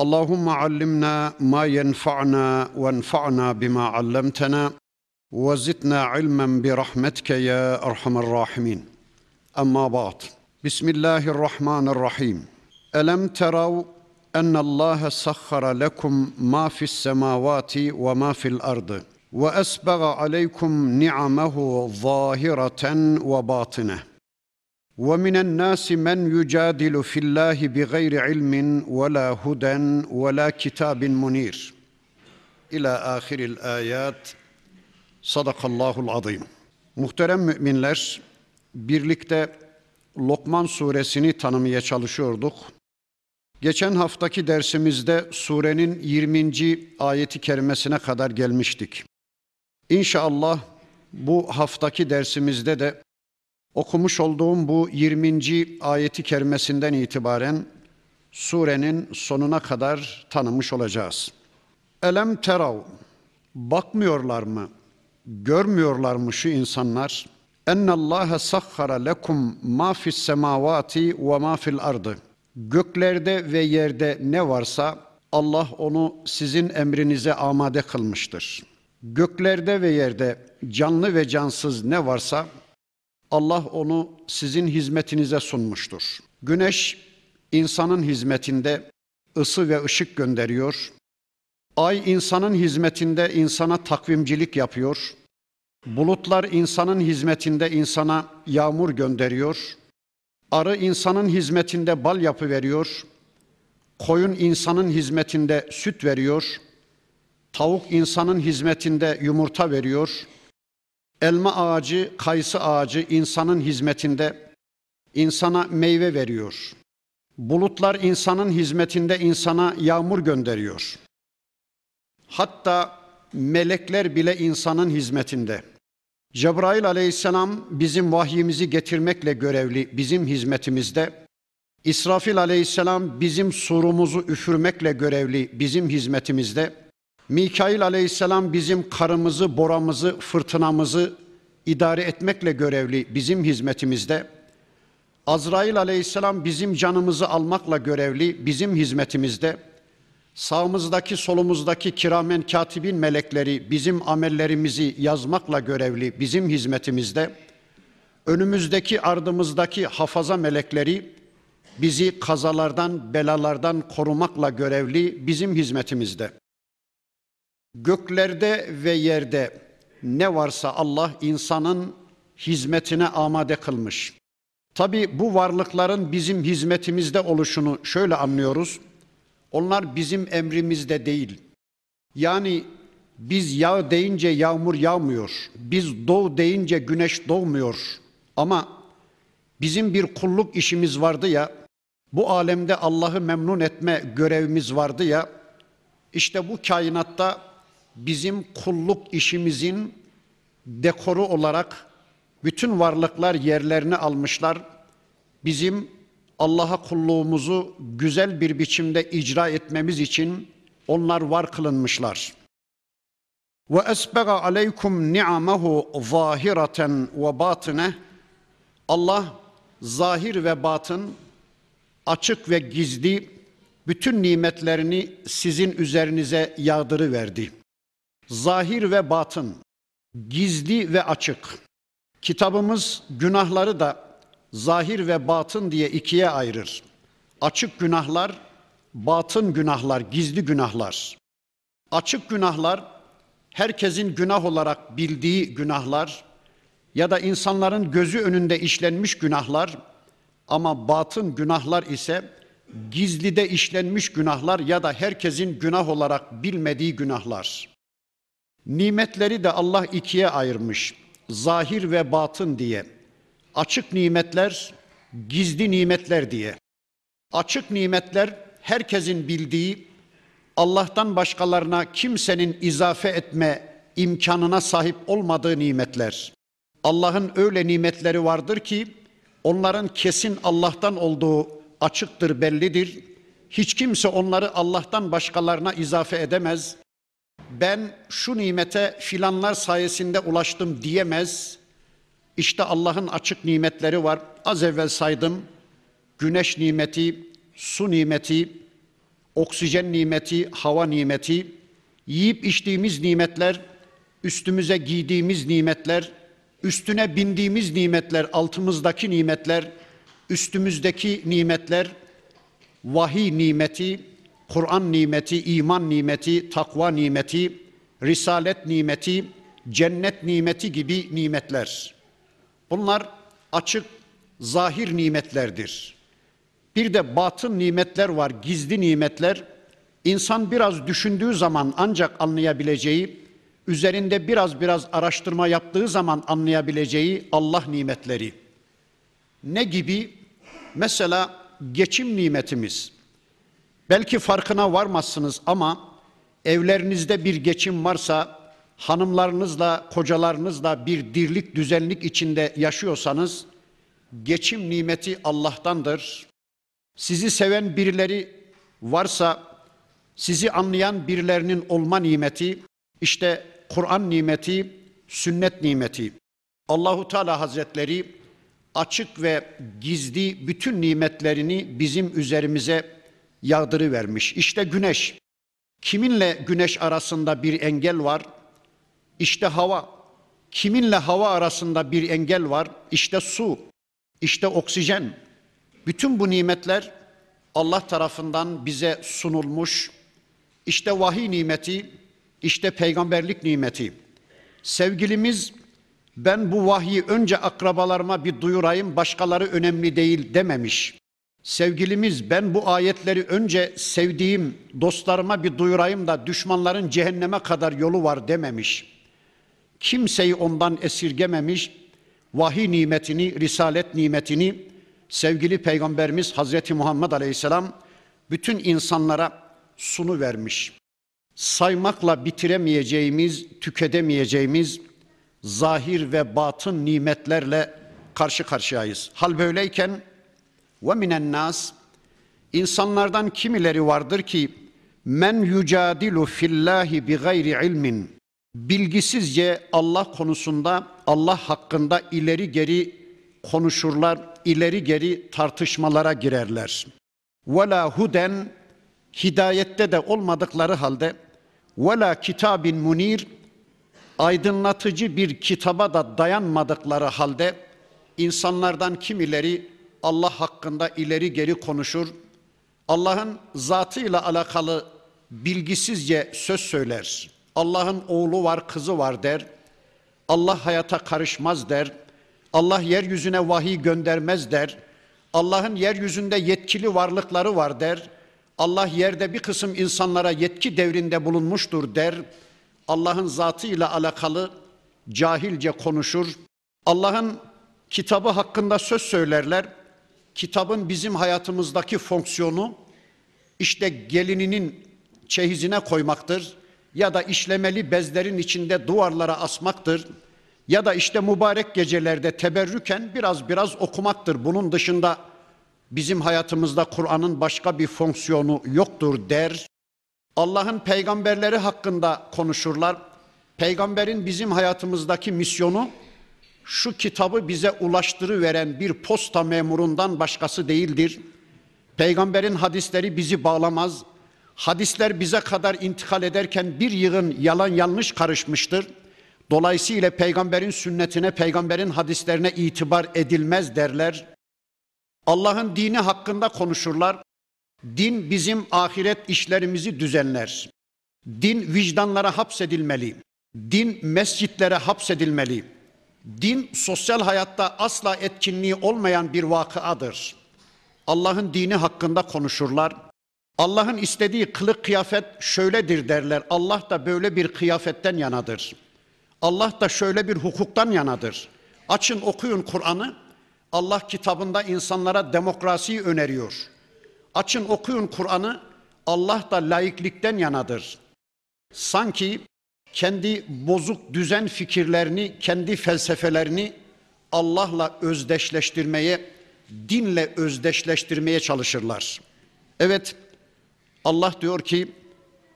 اللهم علمنا ما ينفعنا وانفعنا بما علمتنا وزدنا علما برحمتك يا أرحم الراحمين. أما بعد بسم الله الرحمن الرحيم. ألم تروا أن الله سخر لكم ما في السماوات وما في الأرض وأسبغ عليكم نعمه ظاهرة وباطنة؟ ومن الناس من يجادل في الله بغير علم ولا هدى ولا كتاب منير الى اخر الايات Sadakallahul azim. Muhterem müminler, birlikte Lokman suresini tanımaya çalışıyorduk. Geçen haftaki dersimizde surenin 20. ayeti kerimesine kadar gelmiştik. İnşallah bu haftaki dersimizde de okumuş olduğum bu 20. ayeti kerimesinden itibaren surenin sonuna kadar tanımış olacağız. Elem terav bakmıyorlar mı? Görmüyorlar mı şu insanlar? En Allah sahhara lekum ma fis semavati ve ma fil ardı. Göklerde ve yerde ne varsa Allah onu sizin emrinize amade kılmıştır. Göklerde ve yerde canlı ve cansız ne varsa Allah onu sizin hizmetinize sunmuştur. Güneş insanın hizmetinde ısı ve ışık gönderiyor. Ay insanın hizmetinde insana takvimcilik yapıyor. Bulutlar insanın hizmetinde insana yağmur gönderiyor. Arı insanın hizmetinde bal yapı veriyor. Koyun insanın hizmetinde süt veriyor. Tavuk insanın hizmetinde yumurta veriyor. Elma ağacı, kayısı ağacı insanın hizmetinde insana meyve veriyor. Bulutlar insanın hizmetinde insana yağmur gönderiyor. Hatta melekler bile insanın hizmetinde. Cebrail aleyhisselam bizim vahyimizi getirmekle görevli bizim hizmetimizde. İsrafil aleyhisselam bizim surumuzu üfürmekle görevli bizim hizmetimizde. Mikail aleyhisselam bizim karımızı, boramızı, fırtınamızı idare etmekle görevli bizim hizmetimizde. Azrail aleyhisselam bizim canımızı almakla görevli bizim hizmetimizde. Sağımızdaki solumuzdaki kiramen katibin melekleri bizim amellerimizi yazmakla görevli bizim hizmetimizde. Önümüzdeki ardımızdaki hafaza melekleri bizi kazalardan, belalardan korumakla görevli bizim hizmetimizde. Göklerde ve yerde ne varsa Allah insanın hizmetine amade kılmış. Tabi bu varlıkların bizim hizmetimizde oluşunu şöyle anlıyoruz. Onlar bizim emrimizde değil. Yani biz yağ deyince yağmur yağmıyor. Biz doğ deyince güneş doğmuyor. Ama bizim bir kulluk işimiz vardı ya, bu alemde Allah'ı memnun etme görevimiz vardı ya, işte bu kainatta bizim kulluk işimizin dekoru olarak bütün varlıklar yerlerini almışlar. Bizim Allah'a kulluğumuzu güzel bir biçimde icra etmemiz için onlar var kılınmışlar. Ve esbega aleykum ni'amahu zahireten ve batine Allah zahir ve batın açık ve gizli bütün nimetlerini sizin üzerinize yağdırı verdi. Zahir ve batın, gizli ve açık. Kitabımız günahları da zahir ve batın diye ikiye ayırır. Açık günahlar, batın günahlar, gizli günahlar. Açık günahlar herkesin günah olarak bildiği günahlar ya da insanların gözü önünde işlenmiş günahlar ama batın günahlar ise gizlide işlenmiş günahlar ya da herkesin günah olarak bilmediği günahlar. Nimetleri de Allah ikiye ayırmış. Zahir ve batın diye açık nimetler, gizli nimetler diye. Açık nimetler herkesin bildiği, Allah'tan başkalarına kimsenin izafe etme imkanına sahip olmadığı nimetler. Allah'ın öyle nimetleri vardır ki onların kesin Allah'tan olduğu açıktır, bellidir. Hiç kimse onları Allah'tan başkalarına izafe edemez. Ben şu nimete filanlar sayesinde ulaştım diyemez. İşte Allah'ın açık nimetleri var. Az evvel saydım. Güneş nimeti, su nimeti, oksijen nimeti, hava nimeti, yiyip içtiğimiz nimetler, üstümüze giydiğimiz nimetler, üstüne bindiğimiz nimetler, altımızdaki nimetler, üstümüzdeki nimetler, vahiy nimeti, Kur'an nimeti, iman nimeti, takva nimeti, risalet nimeti, cennet nimeti gibi nimetler. Bunlar açık, zahir nimetlerdir. Bir de batın nimetler var, gizli nimetler. İnsan biraz düşündüğü zaman ancak anlayabileceği, üzerinde biraz biraz araştırma yaptığı zaman anlayabileceği Allah nimetleri. Ne gibi? Mesela geçim nimetimiz. Belki farkına varmazsınız ama evlerinizde bir geçim varsa, hanımlarınızla, kocalarınızla bir dirlik, düzenlik içinde yaşıyorsanız, geçim nimeti Allah'tandır. Sizi seven birileri varsa, sizi anlayan birilerinin olma nimeti, işte Kur'an nimeti, sünnet nimeti. Allahu Teala Hazretleri açık ve gizli bütün nimetlerini bizim üzerimize yağdırı vermiş. İşte güneş. Kiminle güneş arasında bir engel var? İşte hava. Kiminle hava arasında bir engel var? İşte su. İşte oksijen. Bütün bu nimetler Allah tarafından bize sunulmuş. İşte vahiy nimeti, işte peygamberlik nimeti. Sevgilimiz ben bu vahyi önce akrabalarıma bir duyurayım, başkaları önemli değil dememiş. Sevgilimiz ben bu ayetleri önce sevdiğim dostlarıma bir duyurayım da düşmanların cehenneme kadar yolu var dememiş. Kimseyi ondan esirgememiş. Vahiy nimetini, risalet nimetini sevgili peygamberimiz Hazreti Muhammed Aleyhisselam bütün insanlara sunu vermiş. Saymakla bitiremeyeceğimiz, tüketemeyeceğimiz zahir ve batın nimetlerle karşı karşıyayız. Hal böyleyken ve minen nas insanlardan kimileri vardır ki men yucadilu fillahi bi gayri ilmin bilgisizce Allah konusunda Allah hakkında ileri geri konuşurlar, ileri geri tartışmalara girerler. Ve la huden hidayette de olmadıkları halde ve la kitabin munir aydınlatıcı bir kitaba da dayanmadıkları halde insanlardan kimileri Allah hakkında ileri geri konuşur. Allah'ın zatıyla alakalı bilgisizce söz söyler. Allah'ın oğlu var, kızı var der. Allah hayata karışmaz der. Allah yeryüzüne vahiy göndermez der. Allah'ın yeryüzünde yetkili varlıkları var der. Allah yerde bir kısım insanlara yetki devrinde bulunmuştur der. Allah'ın zatıyla alakalı cahilce konuşur. Allah'ın kitabı hakkında söz söylerler kitabın bizim hayatımızdaki fonksiyonu işte gelininin çeyizine koymaktır ya da işlemeli bezlerin içinde duvarlara asmaktır ya da işte mübarek gecelerde teberrüken biraz biraz okumaktır. Bunun dışında bizim hayatımızda Kur'an'ın başka bir fonksiyonu yoktur der. Allah'ın peygamberleri hakkında konuşurlar. Peygamberin bizim hayatımızdaki misyonu şu kitabı bize ulaştırıveren bir posta memurundan başkası değildir. Peygamberin hadisleri bizi bağlamaz. Hadisler bize kadar intikal ederken bir yığın yalan yanlış karışmıştır. Dolayısıyla peygamberin sünnetine, peygamberin hadislerine itibar edilmez derler. Allah'ın dini hakkında konuşurlar. Din bizim ahiret işlerimizi düzenler. Din vicdanlara hapsedilmeli. Din mescitlere hapsedilmeli. Din sosyal hayatta asla etkinliği olmayan bir vakıadır. Allah'ın dini hakkında konuşurlar. Allah'ın istediği kılık kıyafet şöyledir derler. Allah da böyle bir kıyafetten yanadır. Allah da şöyle bir hukuktan yanadır. Açın okuyun Kur'an'ı. Allah kitabında insanlara demokrasiyi öneriyor. Açın okuyun Kur'an'ı. Allah da laiklikten yanadır. Sanki kendi bozuk düzen fikirlerini, kendi felsefelerini Allah'la özdeşleştirmeye, dinle özdeşleştirmeye çalışırlar. Evet, Allah diyor ki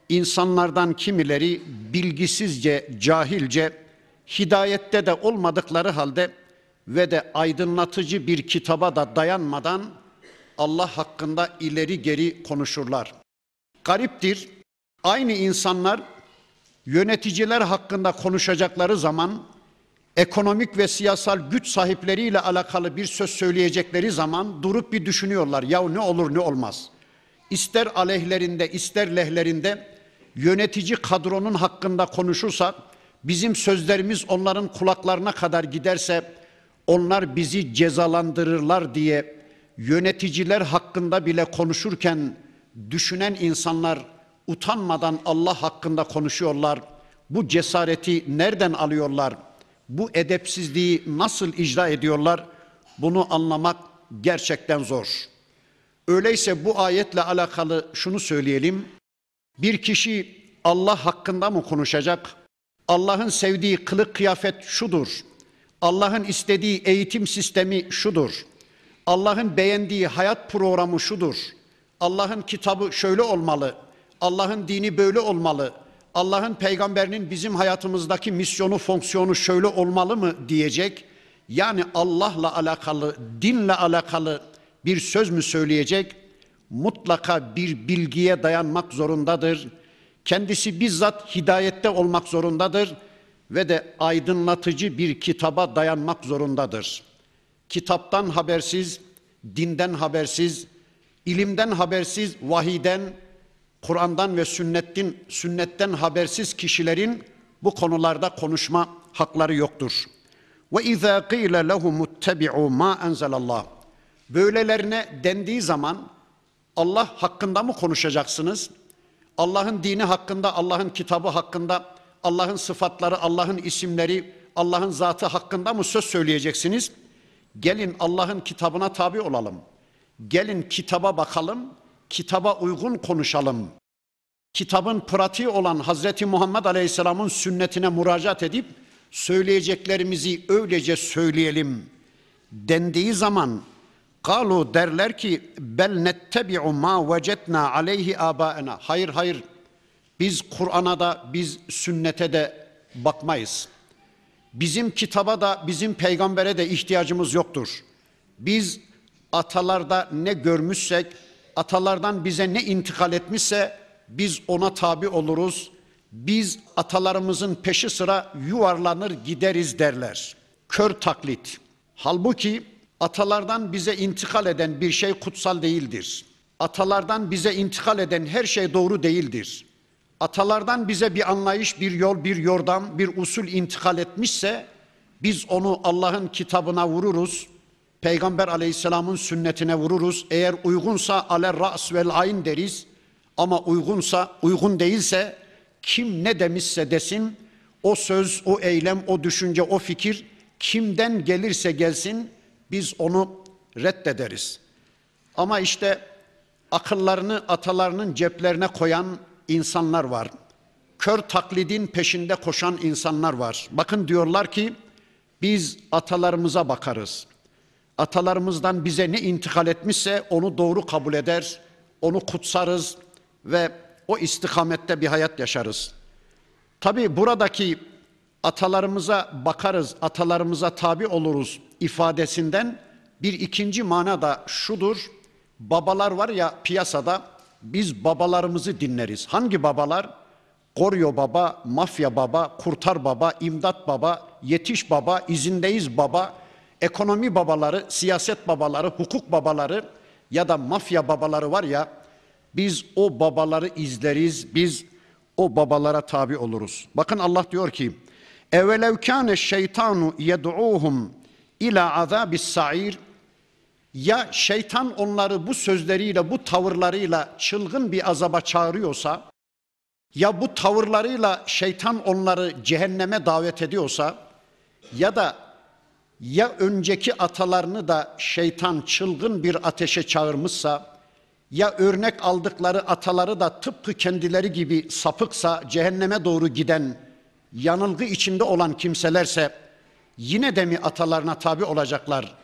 insanlardan kimileri bilgisizce, cahilce, hidayette de olmadıkları halde ve de aydınlatıcı bir kitaba da dayanmadan Allah hakkında ileri geri konuşurlar. Gariptir. Aynı insanlar yöneticiler hakkında konuşacakları zaman ekonomik ve siyasal güç sahipleriyle alakalı bir söz söyleyecekleri zaman durup bir düşünüyorlar. Ya ne olur ne olmaz. İster aleyhlerinde ister lehlerinde yönetici kadronun hakkında konuşursak bizim sözlerimiz onların kulaklarına kadar giderse onlar bizi cezalandırırlar diye yöneticiler hakkında bile konuşurken düşünen insanlar utanmadan Allah hakkında konuşuyorlar. Bu cesareti nereden alıyorlar? Bu edepsizliği nasıl icra ediyorlar? Bunu anlamak gerçekten zor. Öyleyse bu ayetle alakalı şunu söyleyelim. Bir kişi Allah hakkında mı konuşacak? Allah'ın sevdiği kılık kıyafet şudur. Allah'ın istediği eğitim sistemi şudur. Allah'ın beğendiği hayat programı şudur. Allah'ın kitabı şöyle olmalı. Allah'ın dini böyle olmalı. Allah'ın peygamberinin bizim hayatımızdaki misyonu, fonksiyonu şöyle olmalı mı diyecek. Yani Allah'la alakalı, dinle alakalı bir söz mü söyleyecek? Mutlaka bir bilgiye dayanmak zorundadır. Kendisi bizzat hidayette olmak zorundadır ve de aydınlatıcı bir kitaba dayanmak zorundadır. Kitaptan habersiz, dinden habersiz, ilimden habersiz, vahiden, Kur'an'dan ve sünnetin sünnetten habersiz kişilerin bu konularda konuşma hakları yoktur. Ve izâ qîle lehum ittebi'û mâ enzelallah. Böylelerine dendiği zaman Allah hakkında mı konuşacaksınız? Allah'ın dini hakkında, Allah'ın kitabı hakkında, Allah'ın sıfatları, Allah'ın isimleri, Allah'ın zatı hakkında mı söz söyleyeceksiniz? Gelin Allah'ın kitabına tabi olalım. Gelin kitaba bakalım, kitaba uygun konuşalım. Kitabın pratiği olan Hazreti Muhammed Aleyhisselam'ın sünnetine müracaat edip söyleyeceklerimizi öylece söyleyelim dendiği zaman Kalu derler ki bel nettebi'u ma vecetna aleyhi abaena. Hayır hayır. Biz Kur'an'a da biz sünnete de bakmayız. Bizim kitaba da bizim peygambere de ihtiyacımız yoktur. Biz atalarda ne görmüşsek, atalardan bize ne intikal etmişse biz ona tabi oluruz. Biz atalarımızın peşi sıra yuvarlanır gideriz derler. Kör taklit. Halbuki atalardan bize intikal eden bir şey kutsal değildir. Atalardan bize intikal eden her şey doğru değildir. Atalardan bize bir anlayış, bir yol, bir yordam, bir usul intikal etmişse biz onu Allah'ın kitabına vururuz. Peygamber aleyhisselamın sünnetine vururuz. Eğer uygunsa aler ras vel ayn deriz. Ama uygunsa, uygun değilse kim ne demişse desin o söz, o eylem, o düşünce, o fikir kimden gelirse gelsin biz onu reddederiz. Ama işte akıllarını atalarının ceplerine koyan insanlar var. Kör taklidin peşinde koşan insanlar var. Bakın diyorlar ki biz atalarımıza bakarız. Atalarımızdan bize ne intikal etmişse onu doğru kabul eder, onu kutsarız ve o istikamette bir hayat yaşarız. Tabi buradaki atalarımıza bakarız, atalarımıza tabi oluruz ifadesinden bir ikinci mana da şudur. Babalar var ya piyasada biz babalarımızı dinleriz. Hangi babalar? Koryo baba, mafya baba, kurtar baba, imdat baba, yetiş baba, izindeyiz baba, ekonomi babaları, siyaset babaları, hukuk babaları ya da mafya babaları var ya biz o babaları izleriz, biz o babalara tabi oluruz. Bakın Allah diyor ki Evvelev kâne şeytanu yed'uhum ila azabis sa'ir ya şeytan onları bu sözleriyle, bu tavırlarıyla çılgın bir azaba çağırıyorsa, ya bu tavırlarıyla şeytan onları cehenneme davet ediyorsa, ya da ya önceki atalarını da şeytan çılgın bir ateşe çağırmışsa, ya örnek aldıkları ataları da tıpkı kendileri gibi sapıksa cehenneme doğru giden yanılgı içinde olan kimselerse yine de mi atalarına tabi olacaklar?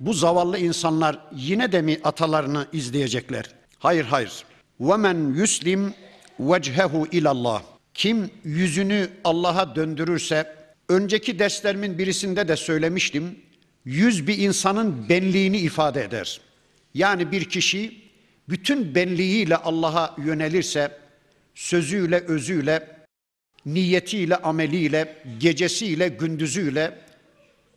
Bu zavallı insanlar yine de mi atalarını izleyecekler? Hayır hayır. وَمَنْ yuslim وَجْهَهُ ilallah. Kim yüzünü Allah'a döndürürse, önceki derslerimin birisinde de söylemiştim, yüz bir insanın benliğini ifade eder. Yani bir kişi bütün benliğiyle Allah'a yönelirse, sözüyle, özüyle, niyetiyle, ameliyle, gecesiyle, gündüzüyle,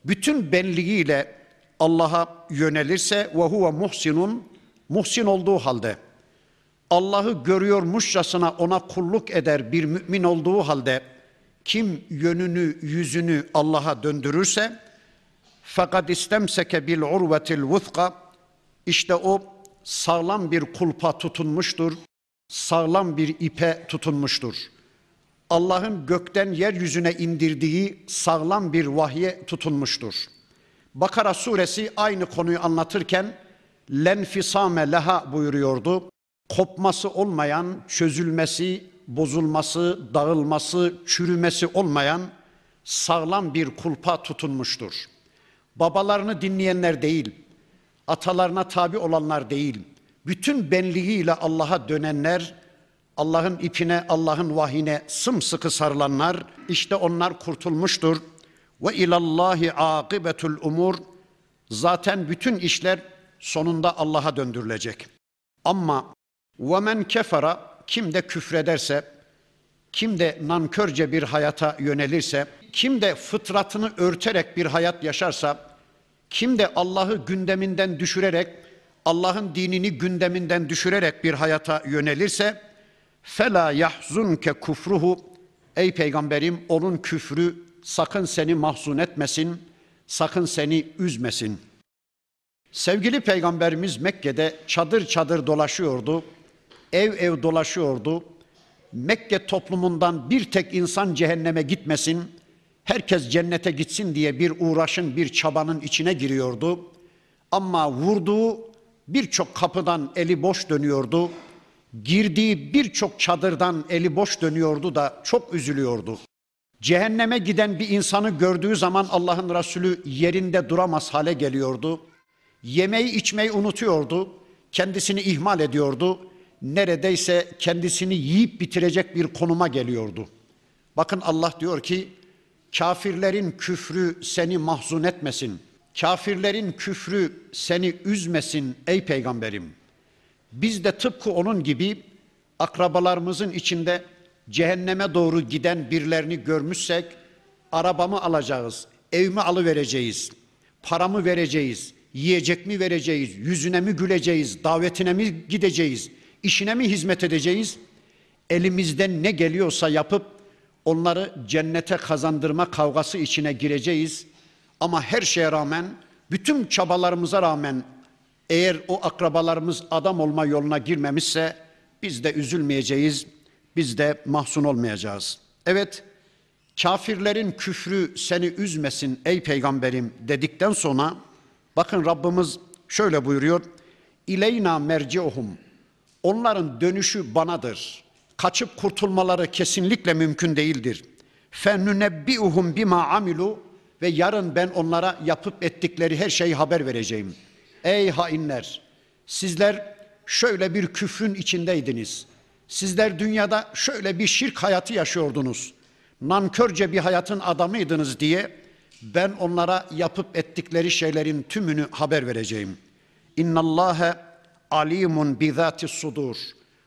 bütün benliğiyle Allah'a yönelirse ve huve muhsinun, muhsin olduğu halde, Allah'ı görüyormuşçasına ona kulluk eder bir mümin olduğu halde, kim yönünü, yüzünü Allah'a döndürürse, fakat istemseke bil urvetil vuzka, işte o sağlam bir kulpa tutunmuştur, sağlam bir ipe tutunmuştur. Allah'ın gökten yeryüzüne indirdiği sağlam bir vahye tutunmuştur. Bakara suresi aynı konuyu anlatırken lenfisame leha buyuruyordu. Kopması olmayan, çözülmesi, bozulması, dağılması, çürümesi olmayan sağlam bir kulpa tutunmuştur. Babalarını dinleyenler değil, atalarına tabi olanlar değil, bütün benliğiyle Allah'a dönenler, Allah'ın ipine, Allah'ın vahine sımsıkı sarılanlar, işte onlar kurtulmuştur. Ve ilallahi akibetul umur. Zaten bütün işler sonunda Allah'a döndürülecek. Ama ve men kefara kim de küfrederse, kim de nankörce bir hayata yönelirse, kim de fıtratını örterek bir hayat yaşarsa, kim de Allah'ı gündeminden düşürerek, Allah'ın dinini gündeminden düşürerek bir hayata yönelirse, fela yahzunke kufruhu ey peygamberim onun küfrü sakın seni mahzun etmesin, sakın seni üzmesin. Sevgili peygamberimiz Mekke'de çadır çadır dolaşıyordu, ev ev dolaşıyordu. Mekke toplumundan bir tek insan cehenneme gitmesin, herkes cennete gitsin diye bir uğraşın, bir çabanın içine giriyordu. Ama vurduğu birçok kapıdan eli boş dönüyordu. Girdiği birçok çadırdan eli boş dönüyordu da çok üzülüyordu. Cehenneme giden bir insanı gördüğü zaman Allah'ın Resulü yerinde duramaz hale geliyordu. Yemeği içmeyi unutuyordu. Kendisini ihmal ediyordu. Neredeyse kendisini yiyip bitirecek bir konuma geliyordu. Bakın Allah diyor ki kafirlerin küfrü seni mahzun etmesin. Kafirlerin küfrü seni üzmesin ey peygamberim. Biz de tıpkı onun gibi akrabalarımızın içinde cehenneme doğru giden birilerini görmüşsek arabamı alacağız, evimi alıvereceğiz, paramı vereceğiz, yiyecek mi vereceğiz, yüzüne mi güleceğiz, davetine mi gideceğiz, işine mi hizmet edeceğiz? Elimizden ne geliyorsa yapıp onları cennete kazandırma kavgası içine gireceğiz. Ama her şeye rağmen, bütün çabalarımıza rağmen eğer o akrabalarımız adam olma yoluna girmemişse biz de üzülmeyeceğiz, biz de mahzun olmayacağız. Evet, kafirlerin küfrü seni üzmesin ey peygamberim dedikten sonra bakın Rabbimiz şöyle buyuruyor. İleyna merciuhum. Onların dönüşü banadır. Kaçıp kurtulmaları kesinlikle mümkün değildir. Fennunebbiuhum bima amilu ve yarın ben onlara yapıp ettikleri her şeyi haber vereceğim. Ey hainler! Sizler şöyle bir küfrün içindeydiniz. Sizler dünyada şöyle bir şirk hayatı yaşıyordunuz. Nankörce bir hayatın adamıydınız diye ben onlara yapıp ettikleri şeylerin tümünü haber vereceğim. İnnallâhe alimun bizati sudur.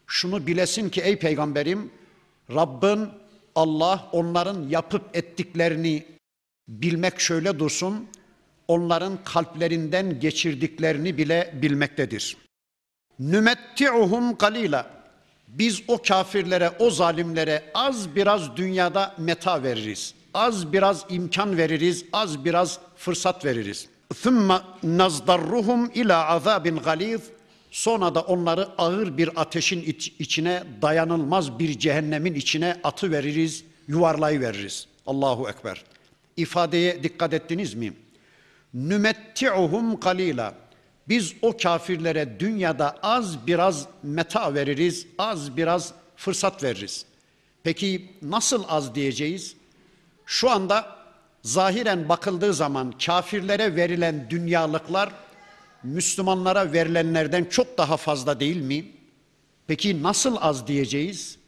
Şunu bilesin ki ey peygamberim Rabbin Allah onların yapıp ettiklerini bilmek şöyle dursun. Onların kalplerinden geçirdiklerini bile bilmektedir. Nümetti'uhum kalila. Biz o kafirlere, o zalimlere az biraz dünyada meta veririz. Az biraz imkan veririz, az biraz fırsat veririz. ثُمَّ نَزْدَرُّهُمْ ila azabin galiz. Sonra da onları ağır bir ateşin iç, içine, dayanılmaz bir cehennemin içine atı veririz, yuvarlayıveririz. Allahu Ekber. İfadeye dikkat ettiniz mi? Nümetti'uhum kalila. Biz o kafirlere dünyada az biraz meta veririz, az biraz fırsat veririz. Peki nasıl az diyeceğiz? Şu anda zahiren bakıldığı zaman kafirlere verilen dünyalıklar Müslümanlara verilenlerden çok daha fazla değil mi? Peki nasıl az diyeceğiz?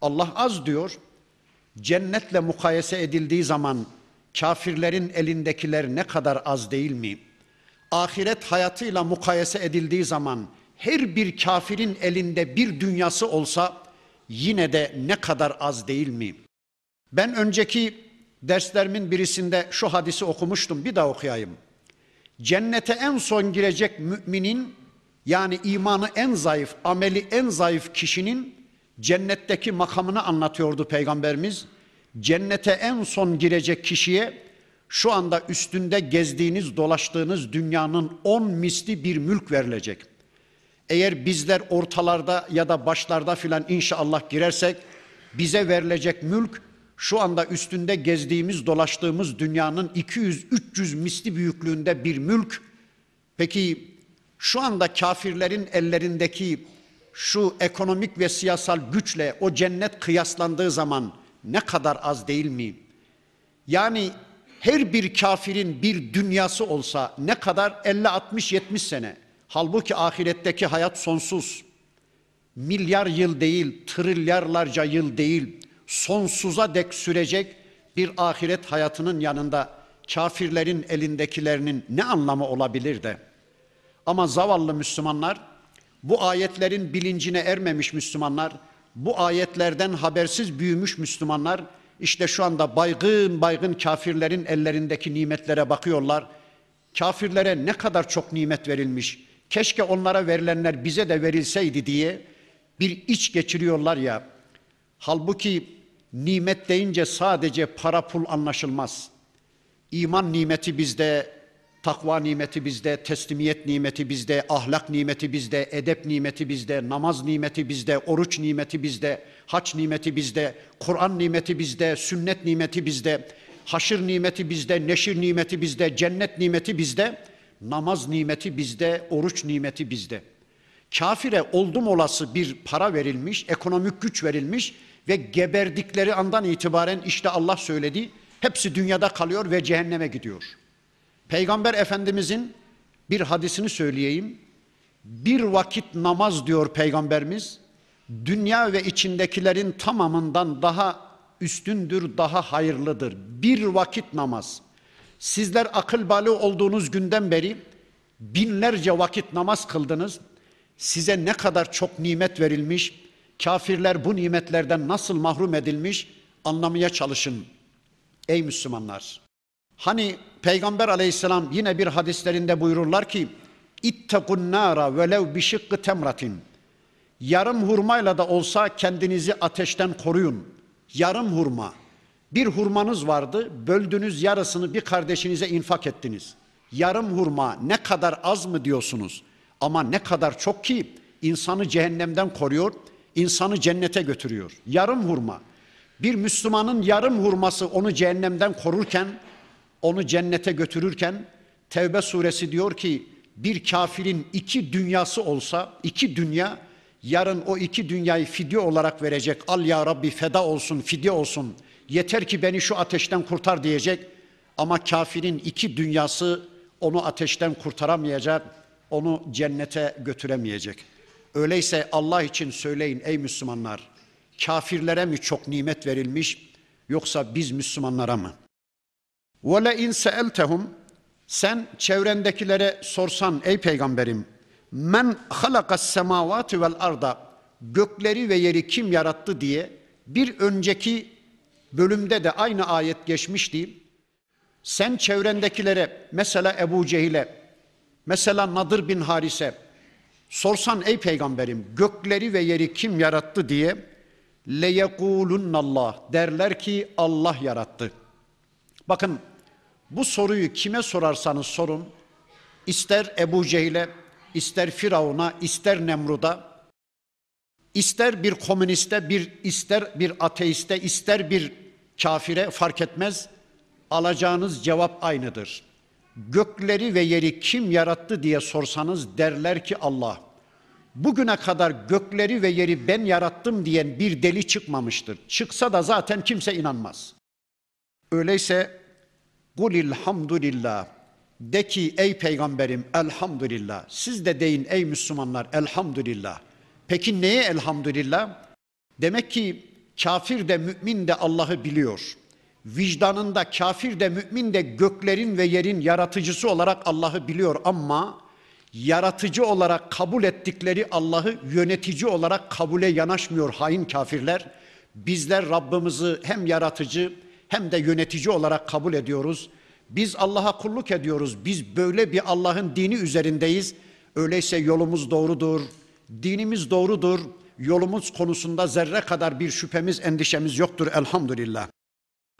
Allah az diyor. Cennetle mukayese edildiği zaman kafirlerin elindekiler ne kadar az değil mi? Ahiret hayatıyla mukayese edildiği zaman her bir kafirin elinde bir dünyası olsa yine de ne kadar az değil mi? Ben önceki derslerimin birisinde şu hadisi okumuştum. Bir daha okuyayım. Cennete en son girecek müminin yani imanı en zayıf, ameli en zayıf kişinin cennetteki makamını anlatıyordu peygamberimiz. Cennete en son girecek kişiye şu anda üstünde gezdiğiniz, dolaştığınız dünyanın on misli bir mülk verilecek. Eğer bizler ortalarda ya da başlarda filan inşallah girersek bize verilecek mülk şu anda üstünde gezdiğimiz, dolaştığımız dünyanın 200-300 misli büyüklüğünde bir mülk. Peki şu anda kafirlerin ellerindeki şu ekonomik ve siyasal güçle o cennet kıyaslandığı zaman ne kadar az değil mi? Yani her bir kafirin bir dünyası olsa ne kadar 50 60 70 sene. Halbuki ahiretteki hayat sonsuz. Milyar yıl değil, trilyarlarca yıl değil, sonsuza dek sürecek bir ahiret hayatının yanında kafirlerin elindekilerinin ne anlamı olabilir de? Ama zavallı Müslümanlar, bu ayetlerin bilincine ermemiş Müslümanlar, bu ayetlerden habersiz büyümüş Müslümanlar, işte şu anda baygın baygın kafirlerin ellerindeki nimetlere bakıyorlar. Kafirlere ne kadar çok nimet verilmiş. Keşke onlara verilenler bize de verilseydi diye bir iç geçiriyorlar ya. Halbuki nimet deyince sadece para pul anlaşılmaz. İman nimeti bizde, takva nimeti bizde, teslimiyet nimeti bizde, ahlak nimeti bizde, edep nimeti bizde, namaz nimeti bizde, oruç nimeti bizde, haç nimeti bizde, Kur'an nimeti bizde, sünnet nimeti bizde, haşır nimeti bizde, neşir nimeti bizde, cennet nimeti bizde, namaz nimeti bizde, oruç nimeti bizde. Kafire oldum olası bir para verilmiş, ekonomik güç verilmiş ve geberdikleri andan itibaren işte Allah söyledi, hepsi dünyada kalıyor ve cehenneme gidiyor. Peygamber Efendimizin bir hadisini söyleyeyim. Bir vakit namaz diyor Peygamberimiz, dünya ve içindekilerin tamamından daha üstündür, daha hayırlıdır. Bir vakit namaz. Sizler akıl balı olduğunuz günden beri binlerce vakit namaz kıldınız. Size ne kadar çok nimet verilmiş, kafirler bu nimetlerden nasıl mahrum edilmiş anlamaya çalışın ey Müslümanlar. Hani Peygamber aleyhisselam yine bir hadislerinde buyururlar ki İttekun nara velev bişikkı temratin Yarım hurmayla da olsa kendinizi ateşten koruyun. Yarım hurma. Bir hurmanız vardı, böldünüz yarısını bir kardeşinize infak ettiniz. Yarım hurma ne kadar az mı diyorsunuz? Ama ne kadar çok ki insanı cehennemden koruyor, insanı cennete götürüyor. Yarım hurma. Bir Müslümanın yarım hurması onu cehennemden korurken, onu cennete götürürken Tevbe suresi diyor ki bir kafirin iki dünyası olsa, iki dünya yarın o iki dünyayı fidye olarak verecek. Al ya Rabbi feda olsun, fidye olsun. Yeter ki beni şu ateşten kurtar diyecek. Ama kafirin iki dünyası onu ateşten kurtaramayacak, onu cennete götüremeyecek. Öyleyse Allah için söyleyin ey Müslümanlar, kafirlere mi çok nimet verilmiş yoksa biz Müslümanlara mı? İn seeltehum sen çevrendekilere sorsan ey peygamberim men halakas semavati vel arda gökleri ve yeri kim yarattı diye bir önceki bölümde de aynı ayet geçmişti. Sen çevrendekilere mesela Ebu Cehil'e mesela Nadir bin Harise sorsan ey peygamberim gökleri ve yeri kim yarattı diye Allah derler ki Allah yarattı. Bakın bu soruyu kime sorarsanız sorun ister Ebu Cehil'e ister Firavun'a, ister Nemrud'a, ister bir komüniste, bir ister bir ateiste, ister bir kafire fark etmez. Alacağınız cevap aynıdır. Gökleri ve yeri kim yarattı diye sorsanız derler ki Allah. Bugüne kadar gökleri ve yeri ben yarattım diyen bir deli çıkmamıştır. Çıksa da zaten kimse inanmaz. Öyleyse kulil hamdülillah de ki ey peygamberim elhamdülillah. Siz de deyin ey Müslümanlar elhamdülillah. Peki neye elhamdülillah? Demek ki kafir de mümin de Allah'ı biliyor. Vicdanında kafir de mümin de göklerin ve yerin yaratıcısı olarak Allah'ı biliyor ama yaratıcı olarak kabul ettikleri Allah'ı yönetici olarak kabule yanaşmıyor hain kafirler. Bizler Rabbimizi hem yaratıcı hem de yönetici olarak kabul ediyoruz. Biz Allah'a kulluk ediyoruz. Biz böyle bir Allah'ın dini üzerindeyiz. Öyleyse yolumuz doğrudur. Dinimiz doğrudur. Yolumuz konusunda zerre kadar bir şüphemiz, endişemiz yoktur elhamdülillah.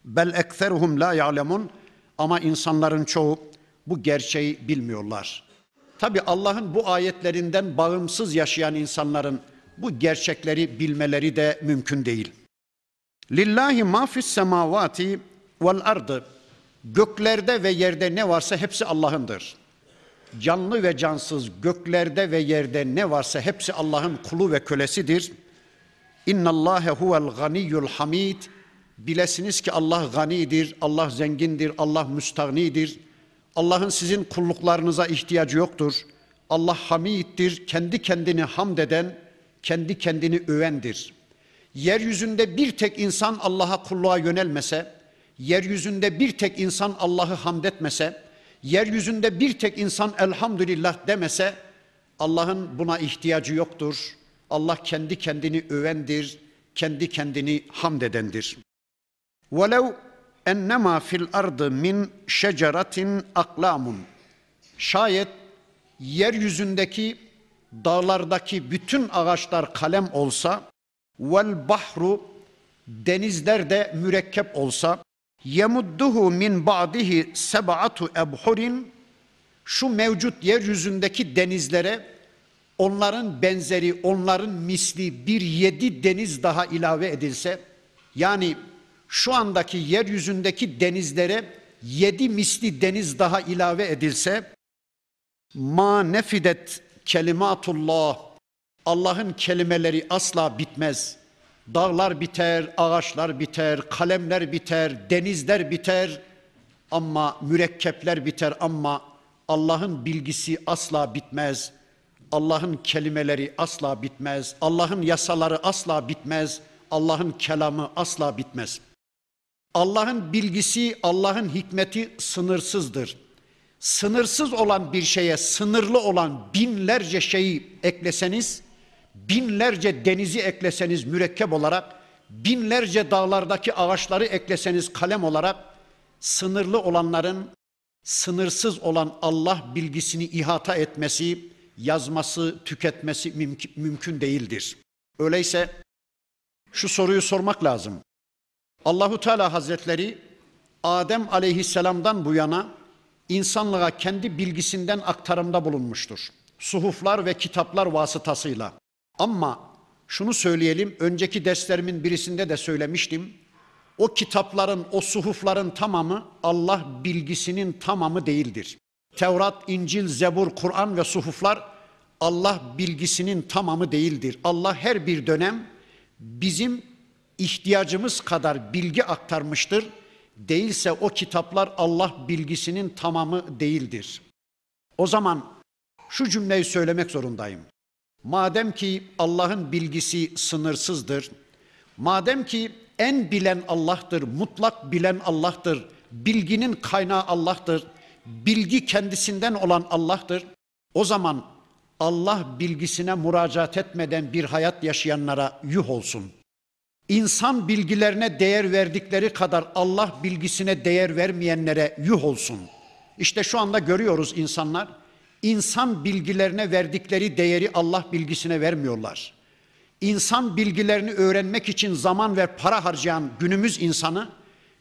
Bel ekseruhum la ya'lemun ama insanların çoğu bu gerçeği bilmiyorlar. Tabi Allah'ın bu ayetlerinden bağımsız yaşayan insanların bu gerçekleri bilmeleri de mümkün değil. Lillahi ma fis semavati vel ardı. Göklerde ve yerde ne varsa hepsi Allah'ındır. Canlı ve cansız göklerde ve yerde ne varsa hepsi Allah'ın kulu ve kölesidir. İnnallâhe huvel ganiyyul hamid. Bilesiniz ki Allah ganidir, Allah zengindir, Allah müstahnidir. Allah'ın sizin kulluklarınıza ihtiyacı yoktur. Allah hamiddir, kendi kendini hamd eden, kendi kendini övendir. Yeryüzünde bir tek insan Allah'a kulluğa yönelmese, yeryüzünde bir tek insan Allah'ı hamd etmese, yeryüzünde bir tek insan elhamdülillah demese, Allah'ın buna ihtiyacı yoktur. Allah kendi kendini övendir, kendi kendini hamd edendir. Velev ennema fil ardı min şeceratin aklamun. Şayet yeryüzündeki dağlardaki bütün ağaçlar kalem olsa vel bahru denizler de mürekkep olsa yemudduhu min ba'dihi seb'atu ebhurin şu mevcut yeryüzündeki denizlere onların benzeri, onların misli bir yedi deniz daha ilave edilse yani şu andaki yeryüzündeki denizlere yedi misli deniz daha ilave edilse ma nefidet kelimatullah Allah'ın kelimeleri asla bitmez. Dağlar biter, ağaçlar biter, kalemler biter, denizler biter ama mürekkepler biter ama Allah'ın bilgisi asla bitmez. Allah'ın kelimeleri asla bitmez. Allah'ın yasaları asla bitmez. Allah'ın kelamı asla bitmez.'' Allah'ın bilgisi, Allah'ın hikmeti sınırsızdır. Sınırsız olan bir şeye sınırlı olan binlerce şeyi ekleseniz, binlerce denizi ekleseniz mürekkep olarak, binlerce dağlardaki ağaçları ekleseniz kalem olarak, sınırlı olanların sınırsız olan Allah bilgisini ihata etmesi, yazması, tüketmesi mümkün, değildir. Öyleyse şu soruyu sormak lazım. Allahu Teala Hazretleri Adem Aleyhisselam'dan bu yana insanlığa kendi bilgisinden aktarımda bulunmuştur. Suhuflar ve kitaplar vasıtasıyla. Ama şunu söyleyelim, önceki derslerimin birisinde de söylemiştim. O kitapların, o suhufların tamamı Allah bilgisinin tamamı değildir. Tevrat, İncil, Zebur, Kur'an ve suhuflar Allah bilgisinin tamamı değildir. Allah her bir dönem bizim ihtiyacımız kadar bilgi aktarmıştır. Değilse o kitaplar Allah bilgisinin tamamı değildir. O zaman şu cümleyi söylemek zorundayım. Madem ki Allah'ın bilgisi sınırsızdır, madem ki en bilen Allah'tır, mutlak bilen Allah'tır, bilginin kaynağı Allah'tır, bilgi kendisinden olan Allah'tır. O zaman Allah bilgisine müracaat etmeden bir hayat yaşayanlara yuh olsun.'' İnsan bilgilerine değer verdikleri kadar Allah bilgisine değer vermeyenlere yuh olsun. İşte şu anda görüyoruz insanlar insan bilgilerine verdikleri değeri Allah bilgisine vermiyorlar. İnsan bilgilerini öğrenmek için zaman ve para harcayan günümüz insanı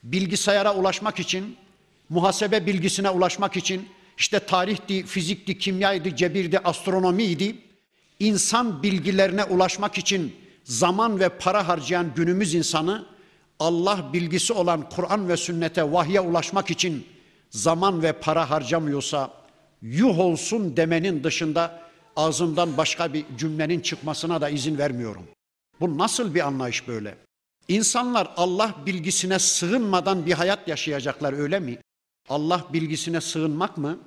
bilgisayara ulaşmak için, muhasebe bilgisine ulaşmak için işte tarihti, fizikti, kimyaydı, cebirdi, astronomiydi. İnsan bilgilerine ulaşmak için zaman ve para harcayan günümüz insanı Allah bilgisi olan Kur'an ve sünnete vahye ulaşmak için zaman ve para harcamıyorsa yuh olsun demenin dışında ağzımdan başka bir cümlenin çıkmasına da izin vermiyorum. Bu nasıl bir anlayış böyle? İnsanlar Allah bilgisine sığınmadan bir hayat yaşayacaklar öyle mi? Allah bilgisine sığınmak mı?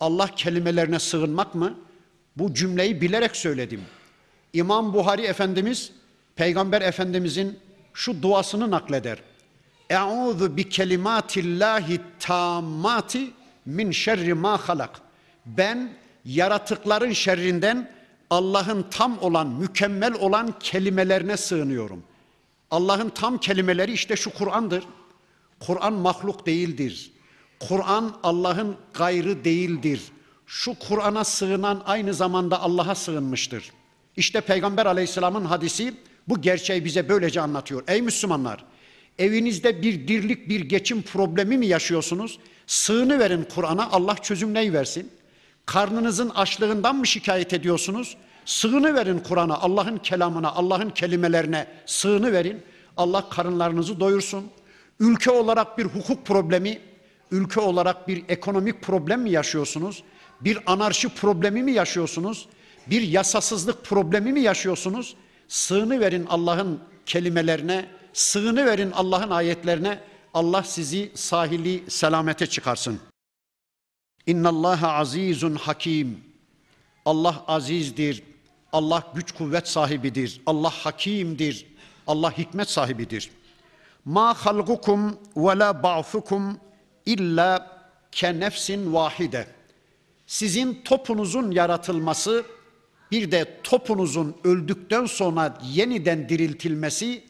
Allah kelimelerine sığınmak mı? Bu cümleyi bilerek söyledim. İmam Buhari Efendimiz Peygamber Efendimizin şu duasını nakleder. Eûzu bi kelimatillahi tammati min şerri ma halak. Ben yaratıkların şerrinden Allah'ın tam olan, mükemmel olan kelimelerine sığınıyorum. Allah'ın tam kelimeleri işte şu Kur'an'dır. Kur'an mahluk değildir. Kur'an Allah'ın gayrı değildir. Şu Kur'an'a sığınan aynı zamanda Allah'a sığınmıştır. İşte Peygamber Aleyhisselam'ın hadisi bu gerçeği bize böylece anlatıyor. Ey Müslümanlar, evinizde bir dirlik, bir geçim problemi mi yaşıyorsunuz? Sığını verin Kur'an'a, Allah çözüm neyi versin? Karnınızın açlığından mı şikayet ediyorsunuz? Sığını verin Kur'an'a, Allah'ın kelamına, Allah'ın kelimelerine sığını verin. Allah karınlarınızı doyursun. Ülke olarak bir hukuk problemi, ülke olarak bir ekonomik problem mi yaşıyorsunuz? Bir anarşi problemi mi yaşıyorsunuz? Bir yasasızlık problemi mi yaşıyorsunuz? Sığını verin Allah'ın kelimelerine, sığını verin Allah'ın ayetlerine. Allah sizi sahili selamete çıkarsın. İnna Allah azizun hakim. Allah azizdir. Allah güç kuvvet sahibidir. Allah hakimdir. Allah hikmet sahibidir. Ma halgukum ve la ba'fukum illa ke nefsin vahide. Sizin topunuzun yaratılması bir de topunuzun öldükten sonra yeniden diriltilmesi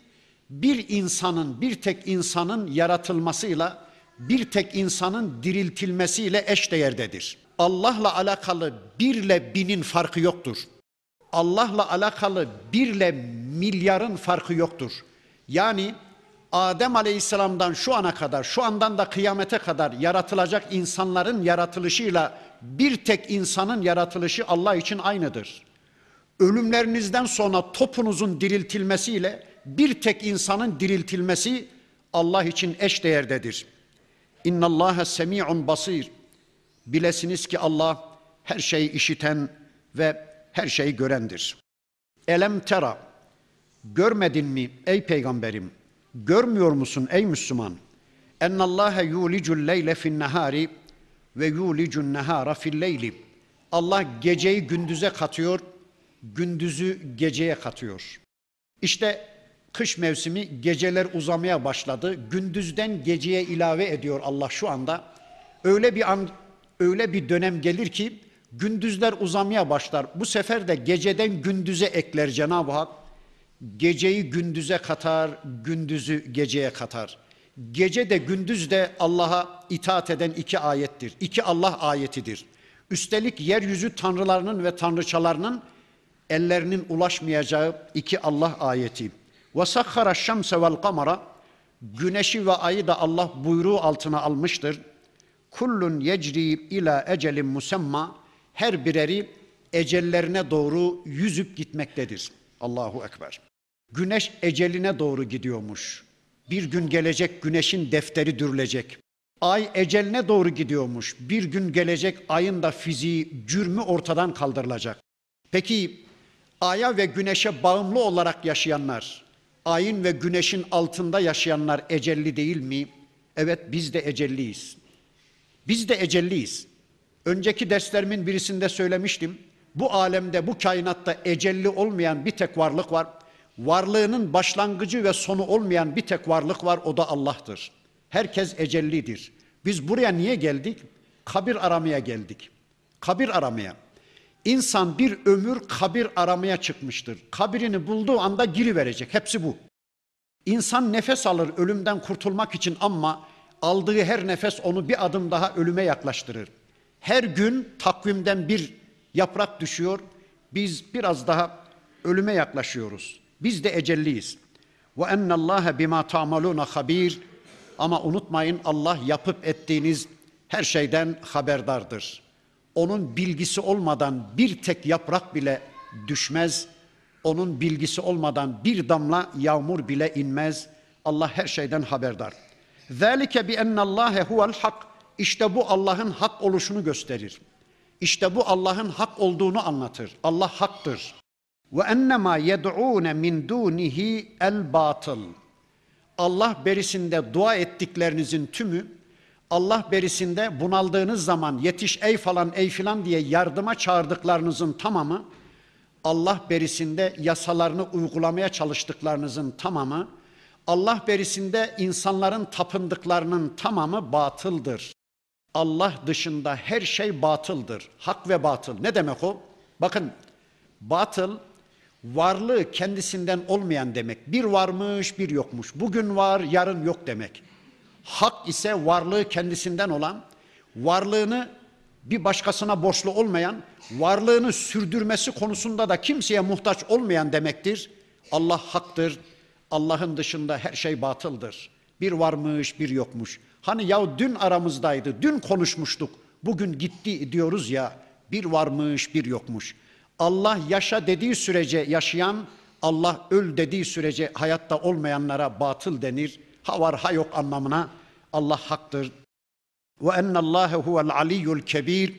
bir insanın, bir tek insanın yaratılmasıyla bir tek insanın diriltilmesiyle eşdeğerdedir. Allah'la alakalı birle binin farkı yoktur. Allah'la alakalı birle milyarın farkı yoktur. Yani Adem Aleyhisselam'dan şu ana kadar, şu andan da kıyamete kadar yaratılacak insanların yaratılışıyla bir tek insanın yaratılışı Allah için aynıdır. Ölümlerinizden sonra topunuzun diriltilmesiyle bir tek insanın diriltilmesi Allah için eş değerdedir. İnna Allah semi'un basir. Bilesiniz ki Allah her şeyi işiten ve her şeyi görendir. Elem tera. Görmedin mi ey peygamberim? Görmüyor musun ey Müslüman? Ennallâhe yulicul leyle fin nehari ve yulicun nehara fil leyli. Allah geceyi gündüze katıyor, gündüzü geceye katıyor. İşte kış mevsimi geceler uzamaya başladı. Gündüzden geceye ilave ediyor Allah şu anda. Öyle bir an öyle bir dönem gelir ki gündüzler uzamaya başlar. Bu sefer de geceden gündüze ekler Cenab-ı Hak. Geceyi gündüze katar, gündüzü geceye katar. Gece de gündüz de Allah'a itaat eden iki ayettir. İki Allah ayetidir. Üstelik yeryüzü tanrılarının ve tanrıçalarının ellerinin ulaşmayacağı iki Allah ayeti. Ve sakhara şemse vel güneşi ve ayı da Allah buyruğu altına almıştır. Kullun yecri ila ecelin musemma her bireri ecellerine doğru yüzüp gitmektedir. Allahu Ekber. Güneş eceline doğru gidiyormuş. Bir gün gelecek güneşin defteri dürülecek. Ay eceline doğru gidiyormuş. Bir gün gelecek ayın da fiziği, cürmü ortadan kaldırılacak. Peki aya ve güneşe bağımlı olarak yaşayanlar, ayın ve güneşin altında yaşayanlar ecelli değil mi? Evet biz de ecelliyiz. Biz de ecelliyiz. Önceki derslerimin birisinde söylemiştim. Bu alemde, bu kainatta ecelli olmayan bir tek varlık var. Varlığının başlangıcı ve sonu olmayan bir tek varlık var. O da Allah'tır. Herkes ecellidir. Biz buraya niye geldik? Kabir aramaya geldik. Kabir aramaya. İnsan bir ömür kabir aramaya çıkmıştır. Kabirini bulduğu anda giri verecek. Hepsi bu. İnsan nefes alır ölümden kurtulmak için ama aldığı her nefes onu bir adım daha ölüme yaklaştırır. Her gün takvimden bir yaprak düşüyor. Biz biraz daha ölüme yaklaşıyoruz. Biz de ecelliyiz. Ve ennallâhe bima ta'malûne habir. Ama unutmayın Allah yapıp ettiğiniz her şeyden haberdardır. Onun bilgisi olmadan bir tek yaprak bile düşmez. Onun bilgisi olmadan bir damla yağmur bile inmez. Allah her şeyden haberdar. Zalike bi ennallâhe huvel hak. İşte bu Allah'ın hak oluşunu gösterir. İşte bu Allah'ın hak olduğunu anlatır. Allah haktır. Ve ennema yed'un min dunihi el batıl. Allah berisinde dua ettiklerinizin tümü Allah berisinde bunaldığınız zaman yetiş ey falan ey filan diye yardıma çağırdıklarınızın tamamı Allah berisinde yasalarını uygulamaya çalıştıklarınızın tamamı Allah berisinde insanların tapındıklarının tamamı batıldır. Allah dışında her şey batıldır. Hak ve batıl. Ne demek o? Bakın batıl varlığı kendisinden olmayan demek. Bir varmış, bir yokmuş. Bugün var, yarın yok demek. Hak ise varlığı kendisinden olan, varlığını bir başkasına borçlu olmayan, varlığını sürdürmesi konusunda da kimseye muhtaç olmayan demektir. Allah haktır. Allah'ın dışında her şey batıldır. Bir varmış, bir yokmuş. Hani ya dün aramızdaydı, dün konuşmuştuk. Bugün gitti diyoruz ya. Bir varmış, bir yokmuş. Allah yaşa dediği sürece yaşayan, Allah öl dediği sürece hayatta olmayanlara batıl denir. Ha var ha yok anlamına Allah haktır. Ve ennallâhe huvel aliyyul kebir.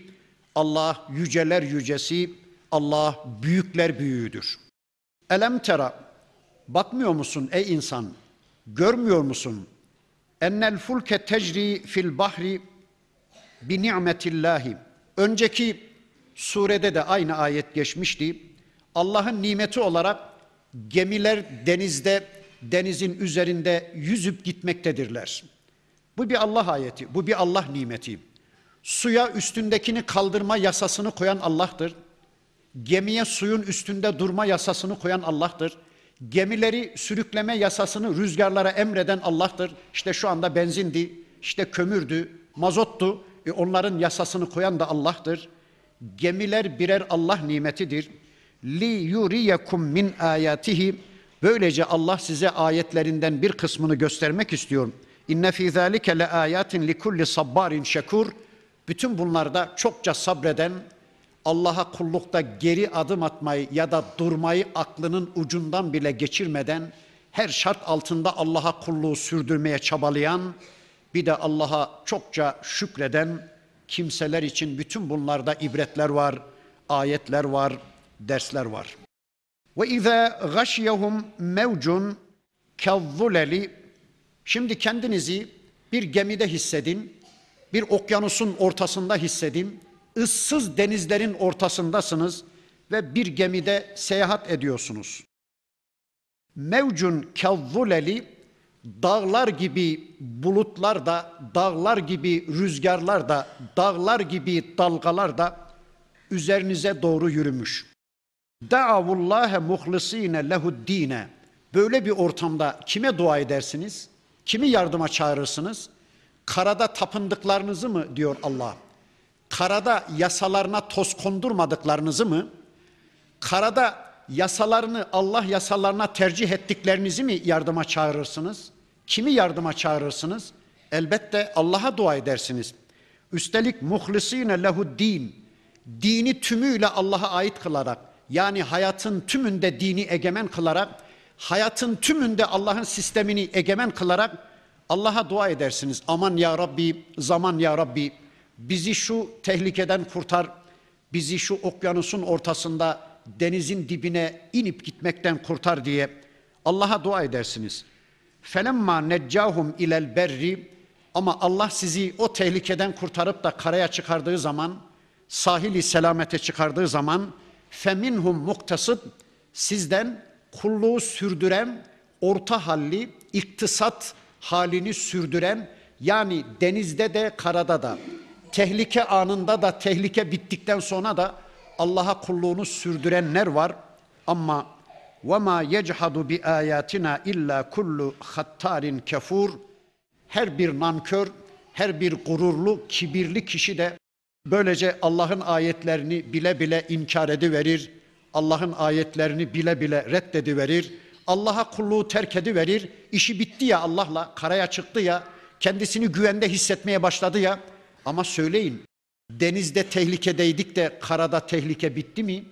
Allah yüceler yücesi, Allah büyükler büyüğüdür. Elem tera, bakmıyor musun ey insan, görmüyor musun? Ennel fulke tecri fil bahri bi ni'metillahi. Önceki surede de aynı ayet geçmişti. Allah'ın nimeti olarak gemiler denizde, denizin üzerinde yüzüp gitmektedirler. Bu bir Allah ayeti, bu bir Allah nimeti. Suya üstündekini kaldırma yasasını koyan Allah'tır. Gemiye suyun üstünde durma yasasını koyan Allah'tır. Gemileri sürükleme yasasını rüzgarlara emreden Allah'tır. İşte şu anda benzindi, işte kömürdü, mazottu. E onların yasasını koyan da Allah'tır. Gemiler birer Allah nimetidir. Li yuriyekum min ayatihi. Böylece Allah size ayetlerinden bir kısmını göstermek istiyor. İnne fî zâlike le âyâtin li kulli sabbarin şekur. Bütün bunlarda çokça sabreden, Allah'a kullukta geri adım atmayı ya da durmayı aklının ucundan bile geçirmeden her şart altında Allah'a kulluğu sürdürmeye çabalayan, bir de Allah'a çokça şükreden kimseler için bütün bunlarda ibretler var, ayetler var, dersler var. Ve izâ gâşiyehum mevcun kezzuleli Şimdi kendinizi bir gemide hissedin, bir okyanusun ortasında hissedin, ıssız denizlerin ortasındasınız ve bir gemide seyahat ediyorsunuz. Mevcun kezzuleli dağlar gibi bulutlar da, dağlar gibi rüzgarlar da, dağlar gibi dalgalar da üzerinize doğru yürümüş. Da'avullâhe muhlisîne lehuddîne. Böyle bir ortamda kime dua edersiniz? Kimi yardıma çağırırsınız? Karada tapındıklarınızı mı diyor Allah? Karada yasalarına toz kondurmadıklarınızı mı? Karada yasalarını Allah yasalarına tercih ettiklerinizi mi yardıma çağırırsınız? Kimi yardıma çağırırsınız? Elbette Allah'a dua edersiniz. Üstelik muhlisine lehu din. Dini tümüyle Allah'a ait kılarak yani hayatın tümünde dini egemen kılarak hayatın tümünde Allah'ın sistemini egemen kılarak Allah'a dua edersiniz. Aman ya Rabbi, zaman ya Rabbi bizi şu tehlikeden kurtar. Bizi şu okyanusun ortasında denizin dibine inip gitmekten kurtar diye Allah'a dua edersiniz. Felemma neccahum ilel berri ama Allah sizi o tehlikeden kurtarıp da karaya çıkardığı zaman, sahili selamete çıkardığı zaman feminhum muktasıd sizden kulluğu sürdüren, orta halli, iktisat halini sürdüren yani denizde de karada da tehlike anında da tehlike bittikten sonra da Allah'a kulluğunu sürdürenler var. Ama ve ma yechadu bi ayatina illa kullu hattarin kefur. Her bir nankör, her bir gururlu, kibirli kişi de böylece Allah'ın ayetlerini bile bile inkar ediverir. Allah'ın ayetlerini bile bile reddediverir. Allah'a kulluğu terk ediverir. İşi bitti ya Allah'la, karaya çıktı ya, kendisini güvende hissetmeye başladı ya. Ama söyleyin, denizde tehlikedeydik de karada tehlike bitti mi?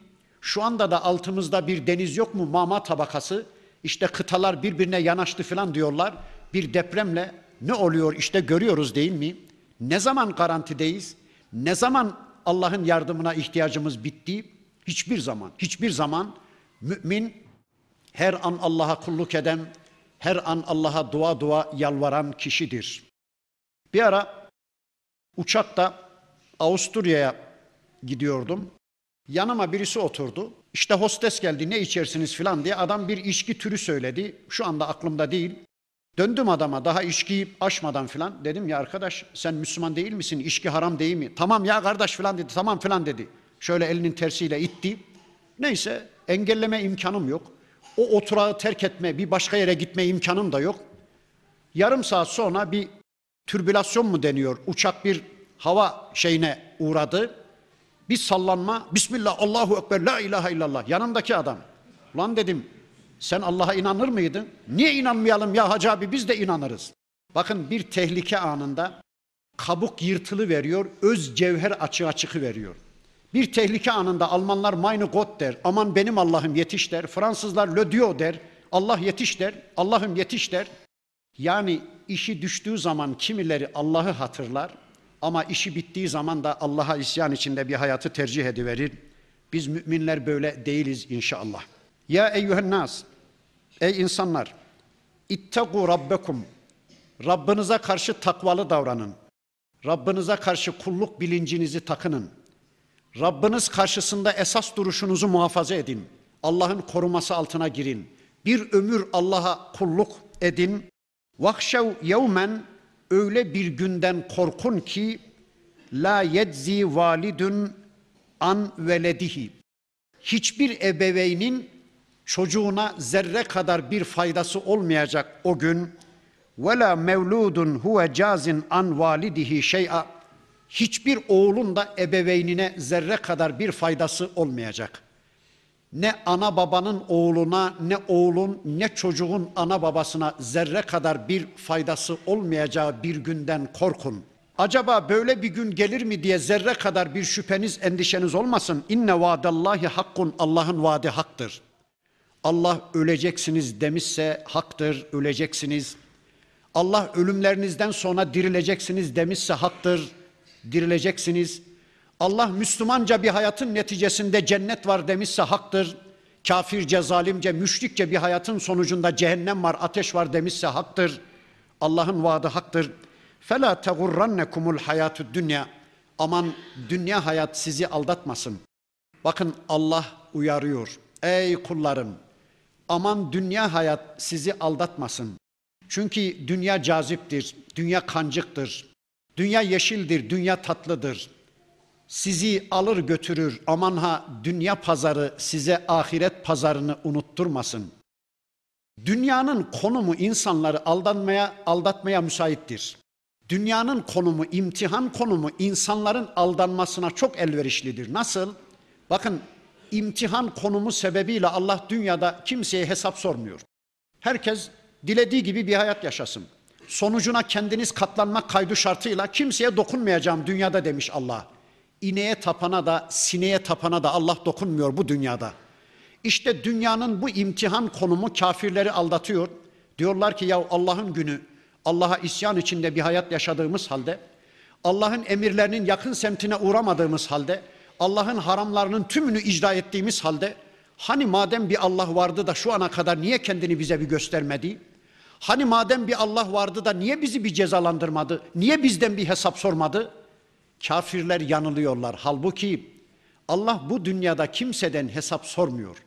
Şu anda da altımızda bir deniz yok mu mama tabakası? İşte kıtalar birbirine yanaştı falan diyorlar. Bir depremle ne oluyor işte görüyoruz değil mi? Ne zaman garantideyiz? Ne zaman Allah'ın yardımına ihtiyacımız bitti? Hiçbir zaman, hiçbir zaman mümin her an Allah'a kulluk eden, her an Allah'a dua dua yalvaran kişidir. Bir ara uçakta Avusturya'ya gidiyordum. Yanıma birisi oturdu. İşte hostes geldi ne içersiniz filan diye adam bir içki türü söyledi. Şu anda aklımda değil. Döndüm adama daha içkiyi aşmadan filan. Dedim ya arkadaş sen Müslüman değil misin? İçki haram değil mi? Tamam ya kardeş filan dedi. Tamam filan dedi. Şöyle elinin tersiyle itti. Neyse engelleme imkanım yok. O oturağı terk etme, bir başka yere gitme imkanım da yok. Yarım saat sonra bir türbülasyon mu deniyor? Uçak bir hava şeyine uğradı. Bir sallanma. Bismillah, Allahu Ekber, La ilahe illallah. Yanımdaki adam. Lan dedim sen Allah'a inanır mıydın? Niye inanmayalım ya Hacı abi biz de inanırız. Bakın bir tehlike anında kabuk yırtılı veriyor, öz cevher açığa çıkı veriyor. Bir tehlike anında Almanlar meine Gott der, aman benim Allah'ım yetiş der. Fransızlar le Dieu der, Allah yetiş der, Allah'ım yetiş der. Yani işi düştüğü zaman kimileri Allah'ı hatırlar ama işi bittiği zaman da Allah'a isyan içinde bir hayatı tercih ediverir. Biz müminler böyle değiliz inşallah. Ya eyyühen nas, ey insanlar, ittegu rabbekum, Rabbinize karşı takvalı davranın. Rabbinize karşı kulluk bilincinizi takının. Rabbiniz karşısında esas duruşunuzu muhafaza edin. Allah'ın koruması altına girin. Bir ömür Allah'a kulluk edin. Vakşev yevmen öyle bir günden korkun ki la yedzi validun an veledihi. Hiçbir ebeveynin çocuğuna zerre kadar bir faydası olmayacak o gün. Ve la mevludun huve cazin an validihi şey'a. Hiçbir oğlun da ebeveynine zerre kadar bir faydası olmayacak. Ne ana babanın oğluna, ne oğlun, ne çocuğun ana babasına zerre kadar bir faydası olmayacağı bir günden korkun. Acaba böyle bir gün gelir mi diye zerre kadar bir şüpheniz, endişeniz olmasın. İnne vaadallahi hakkun, Allah'ın vaadi haktır. Allah öleceksiniz demişse haktır, öleceksiniz. Allah ölümlerinizden sonra dirileceksiniz demişse haktır, dirileceksiniz. Allah Müslümanca bir hayatın neticesinde cennet var demişse haktır. Kafirce, zalimce, müşrikçe bir hayatın sonucunda cehennem var, ateş var demişse haktır. Allah'ın vaadi haktır. Fela tegurrannekumul hayatü dünya. Aman dünya hayat sizi aldatmasın. Bakın Allah uyarıyor. Ey kullarım aman dünya hayat sizi aldatmasın. Çünkü dünya caziptir, dünya kancıktır, dünya yeşildir, dünya tatlıdır. Sizi alır götürür aman ha dünya pazarı size ahiret pazarını unutturmasın. Dünyanın konumu insanları aldanmaya, aldatmaya müsaittir. Dünyanın konumu, imtihan konumu insanların aldanmasına çok elverişlidir. Nasıl? Bakın imtihan konumu sebebiyle Allah dünyada kimseye hesap sormuyor. Herkes dilediği gibi bir hayat yaşasın. Sonucuna kendiniz katlanmak kaydı şartıyla kimseye dokunmayacağım dünyada demiş Allah. İneğe tapana da sineğe tapana da Allah dokunmuyor bu dünyada. İşte dünyanın bu imtihan konumu kafirleri aldatıyor. Diyorlar ki ya Allah'ın günü Allah'a isyan içinde bir hayat yaşadığımız halde Allah'ın emirlerinin yakın semtine uğramadığımız halde Allah'ın haramlarının tümünü icra ettiğimiz halde hani madem bir Allah vardı da şu ana kadar niye kendini bize bir göstermedi? Hani madem bir Allah vardı da niye bizi bir cezalandırmadı? Niye bizden bir hesap sormadı? Kafirler yanılıyorlar. Halbuki Allah bu dünyada kimseden hesap sormuyor.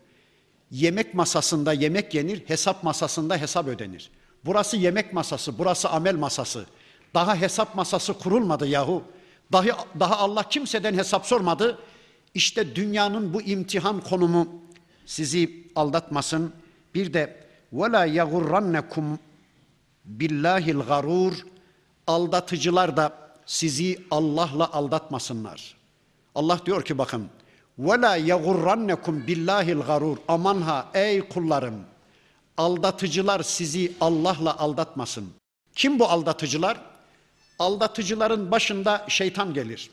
Yemek masasında yemek yenir, hesap masasında hesap ödenir. Burası yemek masası, burası amel masası. Daha hesap masası kurulmadı yahu. Dahi, daha Allah kimseden hesap sormadı. İşte dünyanın bu imtihan konumu sizi aldatmasın. Bir de وَلَا يَغُرَّنَّكُمْ billahil garur aldatıcılar da sizi Allah'la aldatmasınlar. Allah diyor ki bakın وَلَا يَغُرَّنَّكُمْ billahil garur aman ha ey kullarım aldatıcılar sizi Allah'la aldatmasın. Kim bu aldatıcılar? Aldatıcıların başında şeytan gelir.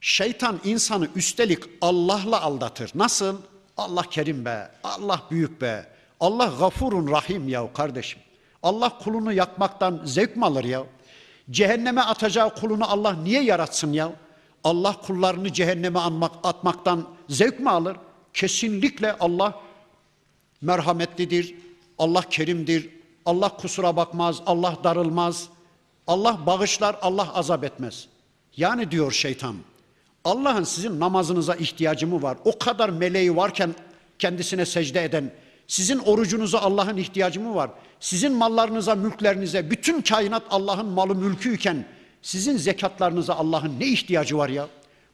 Şeytan insanı üstelik Allah'la aldatır. Nasıl? Allah kerim be, Allah büyük be, Allah gafurun rahim ya kardeşim. Allah kulunu yakmaktan zevk mi alır ya? Cehenneme atacağı kulunu Allah niye yaratsın ya? Allah kullarını cehenneme anmak, atmaktan zevk mi alır? Kesinlikle Allah merhametlidir, Allah kerimdir, Allah kusura bakmaz, Allah darılmaz, Allah bağışlar, Allah azap etmez. Yani diyor şeytan, Allah'ın sizin namazınıza ihtiyacı mı var? O kadar meleği varken kendisine secde eden, sizin orucunuza Allah'ın ihtiyacı mı var? Sizin mallarınıza, mülklerinize, bütün kainat Allah'ın malı mülküyken sizin zekatlarınıza Allah'ın ne ihtiyacı var ya?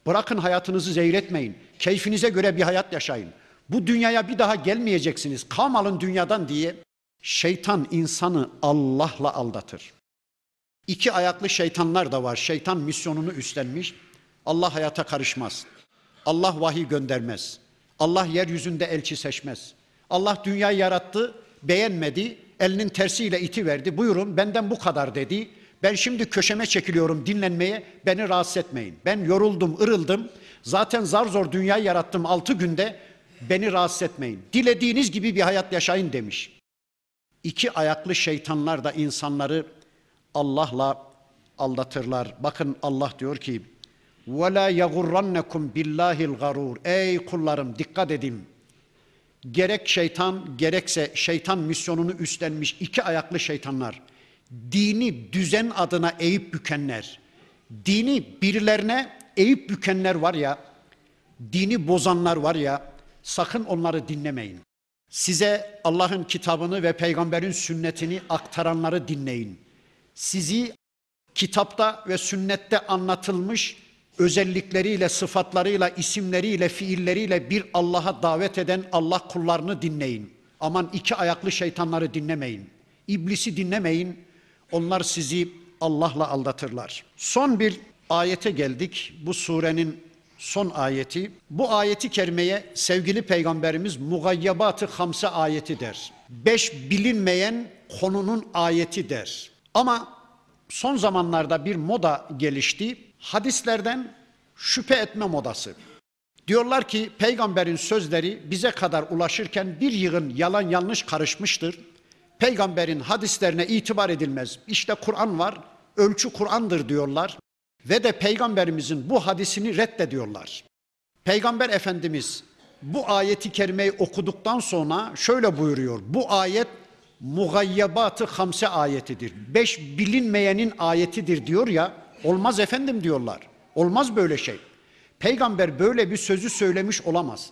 Bırakın hayatınızı zehir Keyfinize göre bir hayat yaşayın. Bu dünyaya bir daha gelmeyeceksiniz. Kam alın dünyadan diye şeytan insanı Allah'la aldatır. İki ayaklı şeytanlar da var. Şeytan misyonunu üstlenmiş. Allah hayata karışmaz. Allah vahiy göndermez. Allah yeryüzünde elçi seçmez. Allah dünyayı yarattı, beğenmedi, elinin tersiyle iti verdi. Buyurun benden bu kadar dedi. Ben şimdi köşeme çekiliyorum dinlenmeye, beni rahatsız etmeyin. Ben yoruldum, ırıldım. Zaten zar zor dünyayı yarattım altı günde, beni rahatsız etmeyin. Dilediğiniz gibi bir hayat yaşayın demiş. İki ayaklı şeytanlar da insanları Allah'la aldatırlar. Bakın Allah diyor ki, وَلَا يَغُرَّنَّكُمْ بِاللّٰهِ الْغَرُورِ Ey kullarım dikkat edin. Gerek şeytan gerekse şeytan misyonunu üstlenmiş iki ayaklı şeytanlar, dini düzen adına eğip bükenler, dini birilerine eğip bükenler var ya, dini bozanlar var ya, sakın onları dinlemeyin. Size Allah'ın kitabını ve peygamberin sünnetini aktaranları dinleyin. Sizi kitapta ve sünnette anlatılmış özellikleriyle, sıfatlarıyla, isimleriyle, fiilleriyle bir Allah'a davet eden Allah kullarını dinleyin. Aman iki ayaklı şeytanları dinlemeyin. İblisi dinlemeyin. Onlar sizi Allah'la aldatırlar. Son bir ayete geldik. Bu surenin son ayeti. Bu ayeti kerimeye sevgili peygamberimiz mugayyabatı hamse ayeti der. Beş bilinmeyen konunun ayeti der. Ama son zamanlarda bir moda gelişti. Hadislerden şüphe etme modası. Diyorlar ki peygamberin sözleri bize kadar ulaşırken bir yığın yalan yanlış karışmıştır. Peygamberin hadislerine itibar edilmez. İşte Kur'an var, ölçü Kur'an'dır diyorlar ve de peygamberimizin bu hadisini reddediyorlar. Peygamber Efendimiz bu ayeti kerimeyi okuduktan sonra şöyle buyuruyor. Bu ayet mugayyabatı hamse ayetidir. Beş bilinmeyenin ayetidir diyor ya. Olmaz efendim diyorlar. Olmaz böyle şey. Peygamber böyle bir sözü söylemiş olamaz.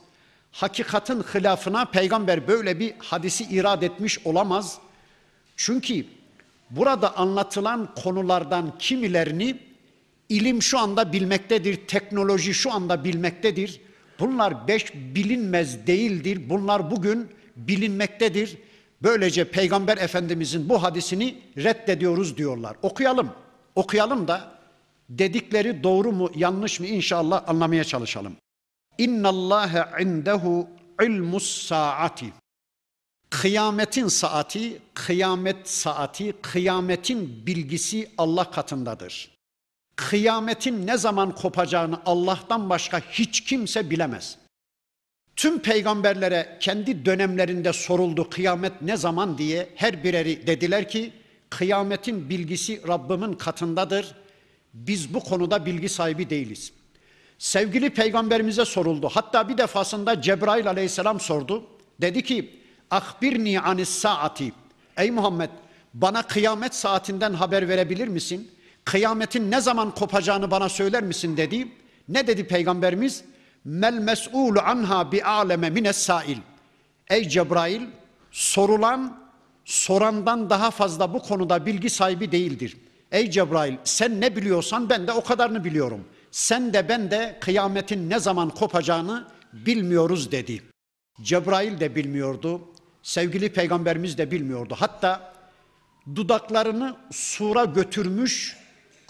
Hakikatin hilafına peygamber böyle bir hadisi irad etmiş olamaz. Çünkü burada anlatılan konulardan kimilerini ilim şu anda bilmektedir, teknoloji şu anda bilmektedir. Bunlar beş bilinmez değildir. Bunlar bugün bilinmektedir. Böylece Peygamber Efendimizin bu hadisini reddediyoruz diyorlar. Okuyalım. Okuyalım da dedikleri doğru mu yanlış mı inşallah anlamaya çalışalım. İnna Allah indehu ilmus saati. Kıyametin saati, kıyamet saati, kıyametin bilgisi Allah katındadır. Kıyametin ne zaman kopacağını Allah'tan başka hiç kimse bilemez. Tüm peygamberlere kendi dönemlerinde soruldu kıyamet ne zaman diye her bireri dediler ki kıyametin bilgisi Rabbimin katındadır. Biz bu konuda bilgi sahibi değiliz. Sevgili peygamberimize soruldu. Hatta bir defasında Cebrail aleyhisselam sordu. Dedi ki Akbirni anis saati. Ey Muhammed bana kıyamet saatinden haber verebilir misin? Kıyametin ne zaman kopacağını bana söyler misin dedi. Ne dedi peygamberimiz? Mel mes'ulu anha bi aleme mines sail. Ey Cebrail sorulan sorandan daha fazla bu konuda bilgi sahibi değildir. Ey Cebrail sen ne biliyorsan ben de o kadarını biliyorum. Sen de ben de kıyametin ne zaman kopacağını bilmiyoruz dedi. Cebrail de bilmiyordu. Sevgili peygamberimiz de bilmiyordu. Hatta dudaklarını sura götürmüş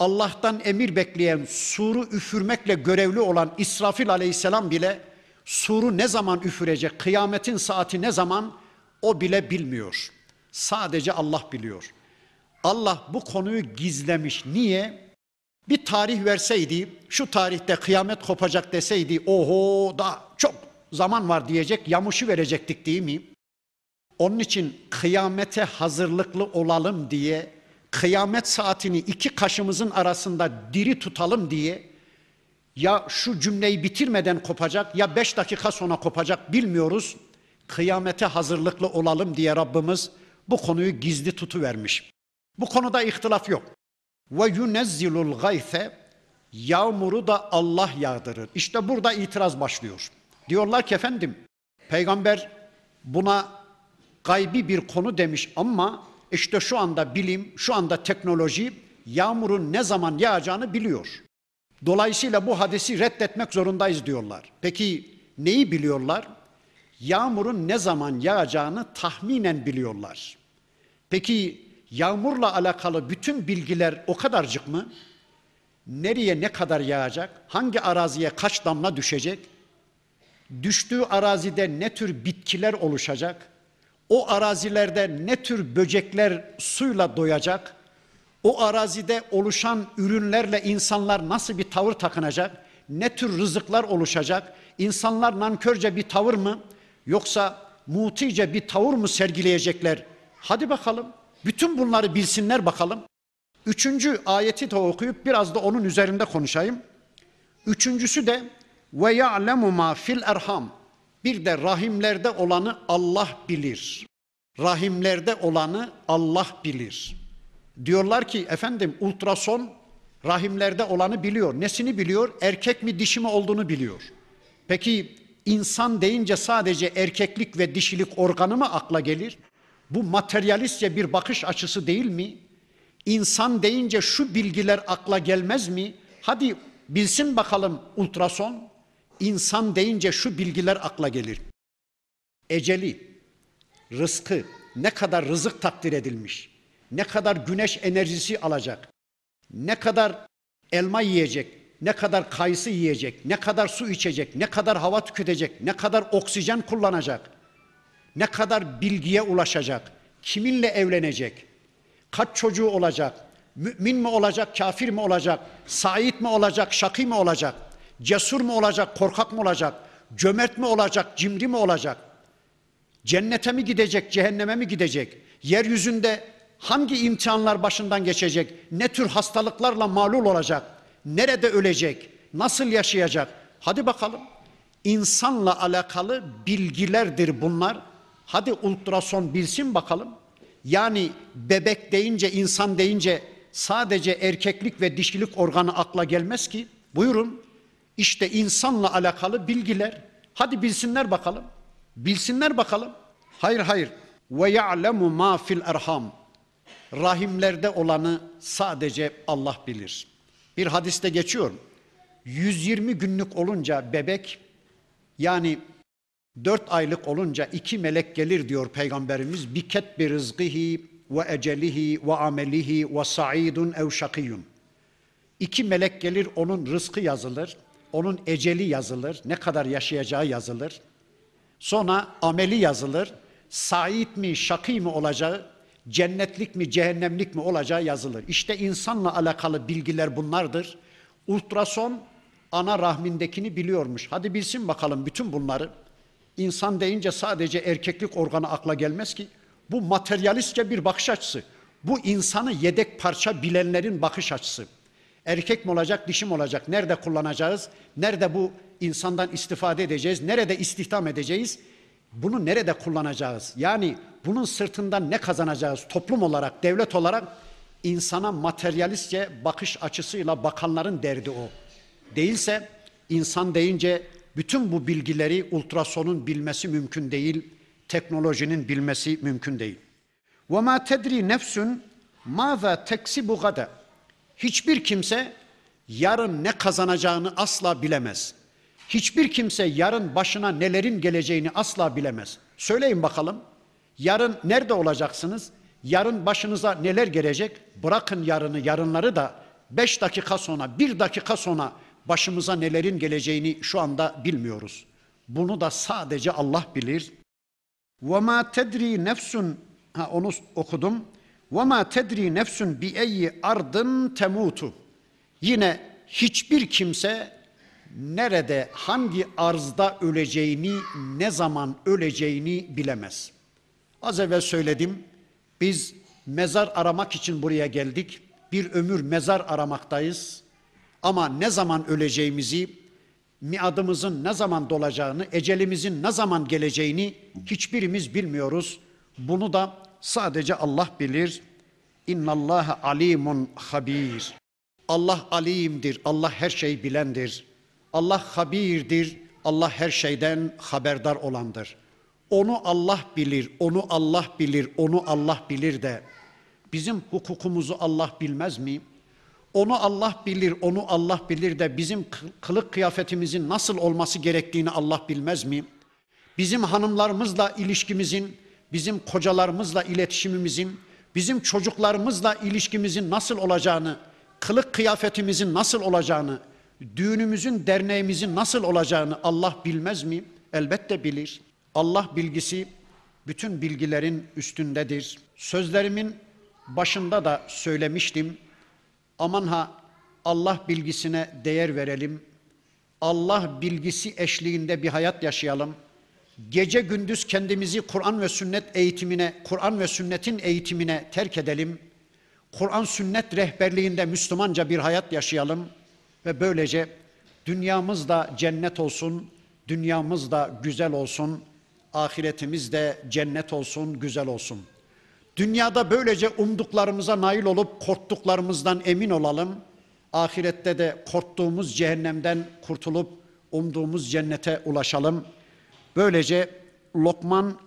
Allah'tan emir bekleyen suru üfürmekle görevli olan İsrafil aleyhisselam bile suru ne zaman üfürecek, kıyametin saati ne zaman o bile bilmiyor. Sadece Allah biliyor. Allah bu konuyu gizlemiş. Niye? Bir tarih verseydi, şu tarihte kıyamet kopacak deseydi, oho da çok zaman var diyecek, yamışı verecektik değil mi? Onun için kıyamete hazırlıklı olalım diye kıyamet saatini iki kaşımızın arasında diri tutalım diye ya şu cümleyi bitirmeden kopacak ya beş dakika sonra kopacak bilmiyoruz. Kıyamete hazırlıklı olalım diye Rabbimiz bu konuyu gizli tutuvermiş. Bu konuda ihtilaf yok. Ve yunezzilul gayfe yağmuru da Allah yağdırır. İşte burada itiraz başlıyor. Diyorlar ki efendim peygamber buna gaybi bir konu demiş ama işte şu anda bilim, şu anda teknoloji yağmurun ne zaman yağacağını biliyor. Dolayısıyla bu hadisi reddetmek zorundayız diyorlar. Peki neyi biliyorlar? Yağmurun ne zaman yağacağını tahminen biliyorlar. Peki yağmurla alakalı bütün bilgiler o kadarcık mı? Nereye ne kadar yağacak? Hangi araziye kaç damla düşecek? Düştüğü arazide ne tür bitkiler oluşacak? O arazilerde ne tür böcekler suyla doyacak? O arazide oluşan ürünlerle insanlar nasıl bir tavır takınacak? Ne tür rızıklar oluşacak? İnsanlar nankörce bir tavır mı yoksa mutice bir tavır mı sergileyecekler? Hadi bakalım. Bütün bunları bilsinler bakalım. Üçüncü ayeti de okuyup biraz da onun üzerinde konuşayım. Üçüncüsü de ve ya'lemu ma fil erham. Bir de rahimlerde olanı Allah bilir. Rahimlerde olanı Allah bilir. Diyorlar ki efendim ultrason rahimlerde olanı biliyor. Nesini biliyor? Erkek mi dişi mi olduğunu biliyor. Peki insan deyince sadece erkeklik ve dişilik organı mı akla gelir? Bu materyalistçe bir bakış açısı değil mi? İnsan deyince şu bilgiler akla gelmez mi? Hadi bilsin bakalım ultrason. İnsan deyince şu bilgiler akla gelir. Eceli, rızkı, ne kadar rızık takdir edilmiş, ne kadar güneş enerjisi alacak, ne kadar elma yiyecek, ne kadar kayısı yiyecek, ne kadar su içecek, ne kadar hava tüketecek, ne kadar oksijen kullanacak, ne kadar bilgiye ulaşacak, kiminle evlenecek, kaç çocuğu olacak, mümin mi olacak, kafir mi olacak, sait mi olacak, şakî mi olacak, cesur mu olacak, korkak mı olacak, cömert mi olacak, cimri mi olacak, cennete mi gidecek, cehenneme mi gidecek, yeryüzünde hangi imtihanlar başından geçecek, ne tür hastalıklarla malul olacak, nerede ölecek, nasıl yaşayacak, hadi bakalım. İnsanla alakalı bilgilerdir bunlar. Hadi ultrason bilsin bakalım. Yani bebek deyince, insan deyince sadece erkeklik ve dişilik organı akla gelmez ki. Buyurun. İşte insanla alakalı bilgiler. Hadi bilsinler bakalım. Bilsinler bakalım. Hayır hayır. Ve ya'lemu ma fil erham. Rahimlerde olanı sadece Allah bilir. Bir hadiste geçiyor. 120 günlük olunca bebek yani Dört aylık olunca iki melek gelir diyor Peygamberimiz. Biket bir rızgıhi ve ecelihi ve amelihi ve sa'idun ev şakiyun. İki melek gelir onun rızkı yazılır. Onun eceli yazılır. Ne kadar yaşayacağı yazılır. Sonra ameli yazılır. Said mi, şakî mi olacağı, cennetlik mi, cehennemlik mi olacağı yazılır. İşte insanla alakalı bilgiler bunlardır. Ultrason ana rahmindekini biliyormuş. Hadi bilsin bakalım bütün bunları. İnsan deyince sadece erkeklik organı akla gelmez ki. Bu materyalistçe bir bakış açısı. Bu insanı yedek parça bilenlerin bakış açısı. Erkek mi olacak, dişi mi olacak? Nerede kullanacağız? Nerede bu insandan istifade edeceğiz? Nerede istihdam edeceğiz? Bunu nerede kullanacağız? Yani bunun sırtından ne kazanacağız? Toplum olarak, devlet olarak insana materyalistçe bakış açısıyla bakanların derdi o. Değilse insan deyince bütün bu bilgileri ultrasonun bilmesi mümkün değil, teknolojinin bilmesi mümkün değil. Ma tedri nefsun maza teksibu gada. Hiçbir kimse yarın ne kazanacağını asla bilemez. Hiçbir kimse yarın başına nelerin geleceğini asla bilemez. Söyleyin bakalım. Yarın nerede olacaksınız? Yarın başınıza neler gelecek? Bırakın yarını, yarınları da beş dakika sonra, bir dakika sonra başımıza nelerin geleceğini şu anda bilmiyoruz. Bunu da sadece Allah bilir. Ma tedri nefsun ha onu okudum. Tedri nefsun bi eyyi ardın temutu. Yine hiçbir kimse nerede hangi arzda öleceğini, ne zaman öleceğini bilemez. Az evvel söyledim. Biz Mezar aramak için buraya geldik. Bir ömür mezar aramaktayız. Ama ne zaman öleceğimizi, miadımızın ne zaman dolacağını, ecelimizin ne zaman geleceğini hiçbirimiz bilmiyoruz. Bunu da sadece Allah bilir. İnnallâhe alimun habir. Allah alimdir, Allah her şeyi bilendir. Allah habirdir, Allah her şeyden haberdar olandır. Onu Allah bilir, onu Allah bilir, onu Allah bilir de bizim hukukumuzu Allah bilmez mi? Onu Allah bilir, onu Allah bilir de bizim kılık kıyafetimizin nasıl olması gerektiğini Allah bilmez mi? Bizim hanımlarımızla ilişkimizin, bizim kocalarımızla iletişimimizin, bizim çocuklarımızla ilişkimizin nasıl olacağını, kılık kıyafetimizin nasıl olacağını, düğünümüzün, derneğimizin nasıl olacağını Allah bilmez mi? Elbette bilir. Allah bilgisi bütün bilgilerin üstündedir. Sözlerimin başında da söylemiştim. Aman ha Allah bilgisine değer verelim. Allah bilgisi eşliğinde bir hayat yaşayalım. Gece gündüz kendimizi Kur'an ve sünnet eğitimine, Kur'an ve sünnetin eğitimine terk edelim. Kur'an sünnet rehberliğinde Müslümanca bir hayat yaşayalım ve böylece dünyamız da cennet olsun, dünyamız da güzel olsun, ahiretimiz de cennet olsun, güzel olsun. Dünyada böylece umduklarımıza nail olup korktuklarımızdan emin olalım. Ahirette de korktuğumuz cehennemden kurtulup umduğumuz cennete ulaşalım. Böylece Lokman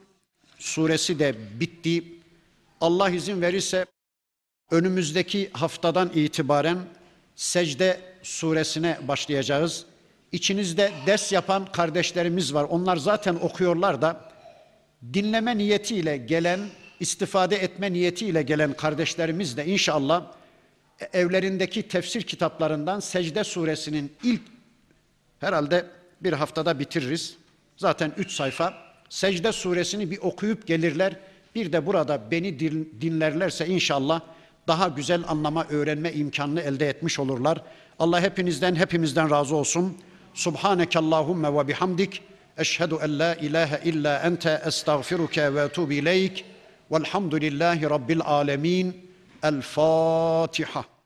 suresi de bitti. Allah izin verirse önümüzdeki haftadan itibaren secde suresine başlayacağız. İçinizde ders yapan kardeşlerimiz var. Onlar zaten okuyorlar da dinleme niyetiyle gelen, istifade etme niyetiyle gelen kardeşlerimiz de inşallah evlerindeki tefsir kitaplarından Secde suresinin ilk herhalde bir haftada bitiririz. Zaten üç sayfa. Secde suresini bir okuyup gelirler. Bir de burada beni dinlerlerse inşallah daha güzel anlama, öğrenme imkanını elde etmiş olurlar. Allah hepinizden, hepimizden razı olsun. Subhaneke Allahümme ve bihamdik. Eşhedü en la ilahe illa ente estağfiruke ve etubu ileyk. Velhamdülillahi Rabbil alemin. El Fatiha.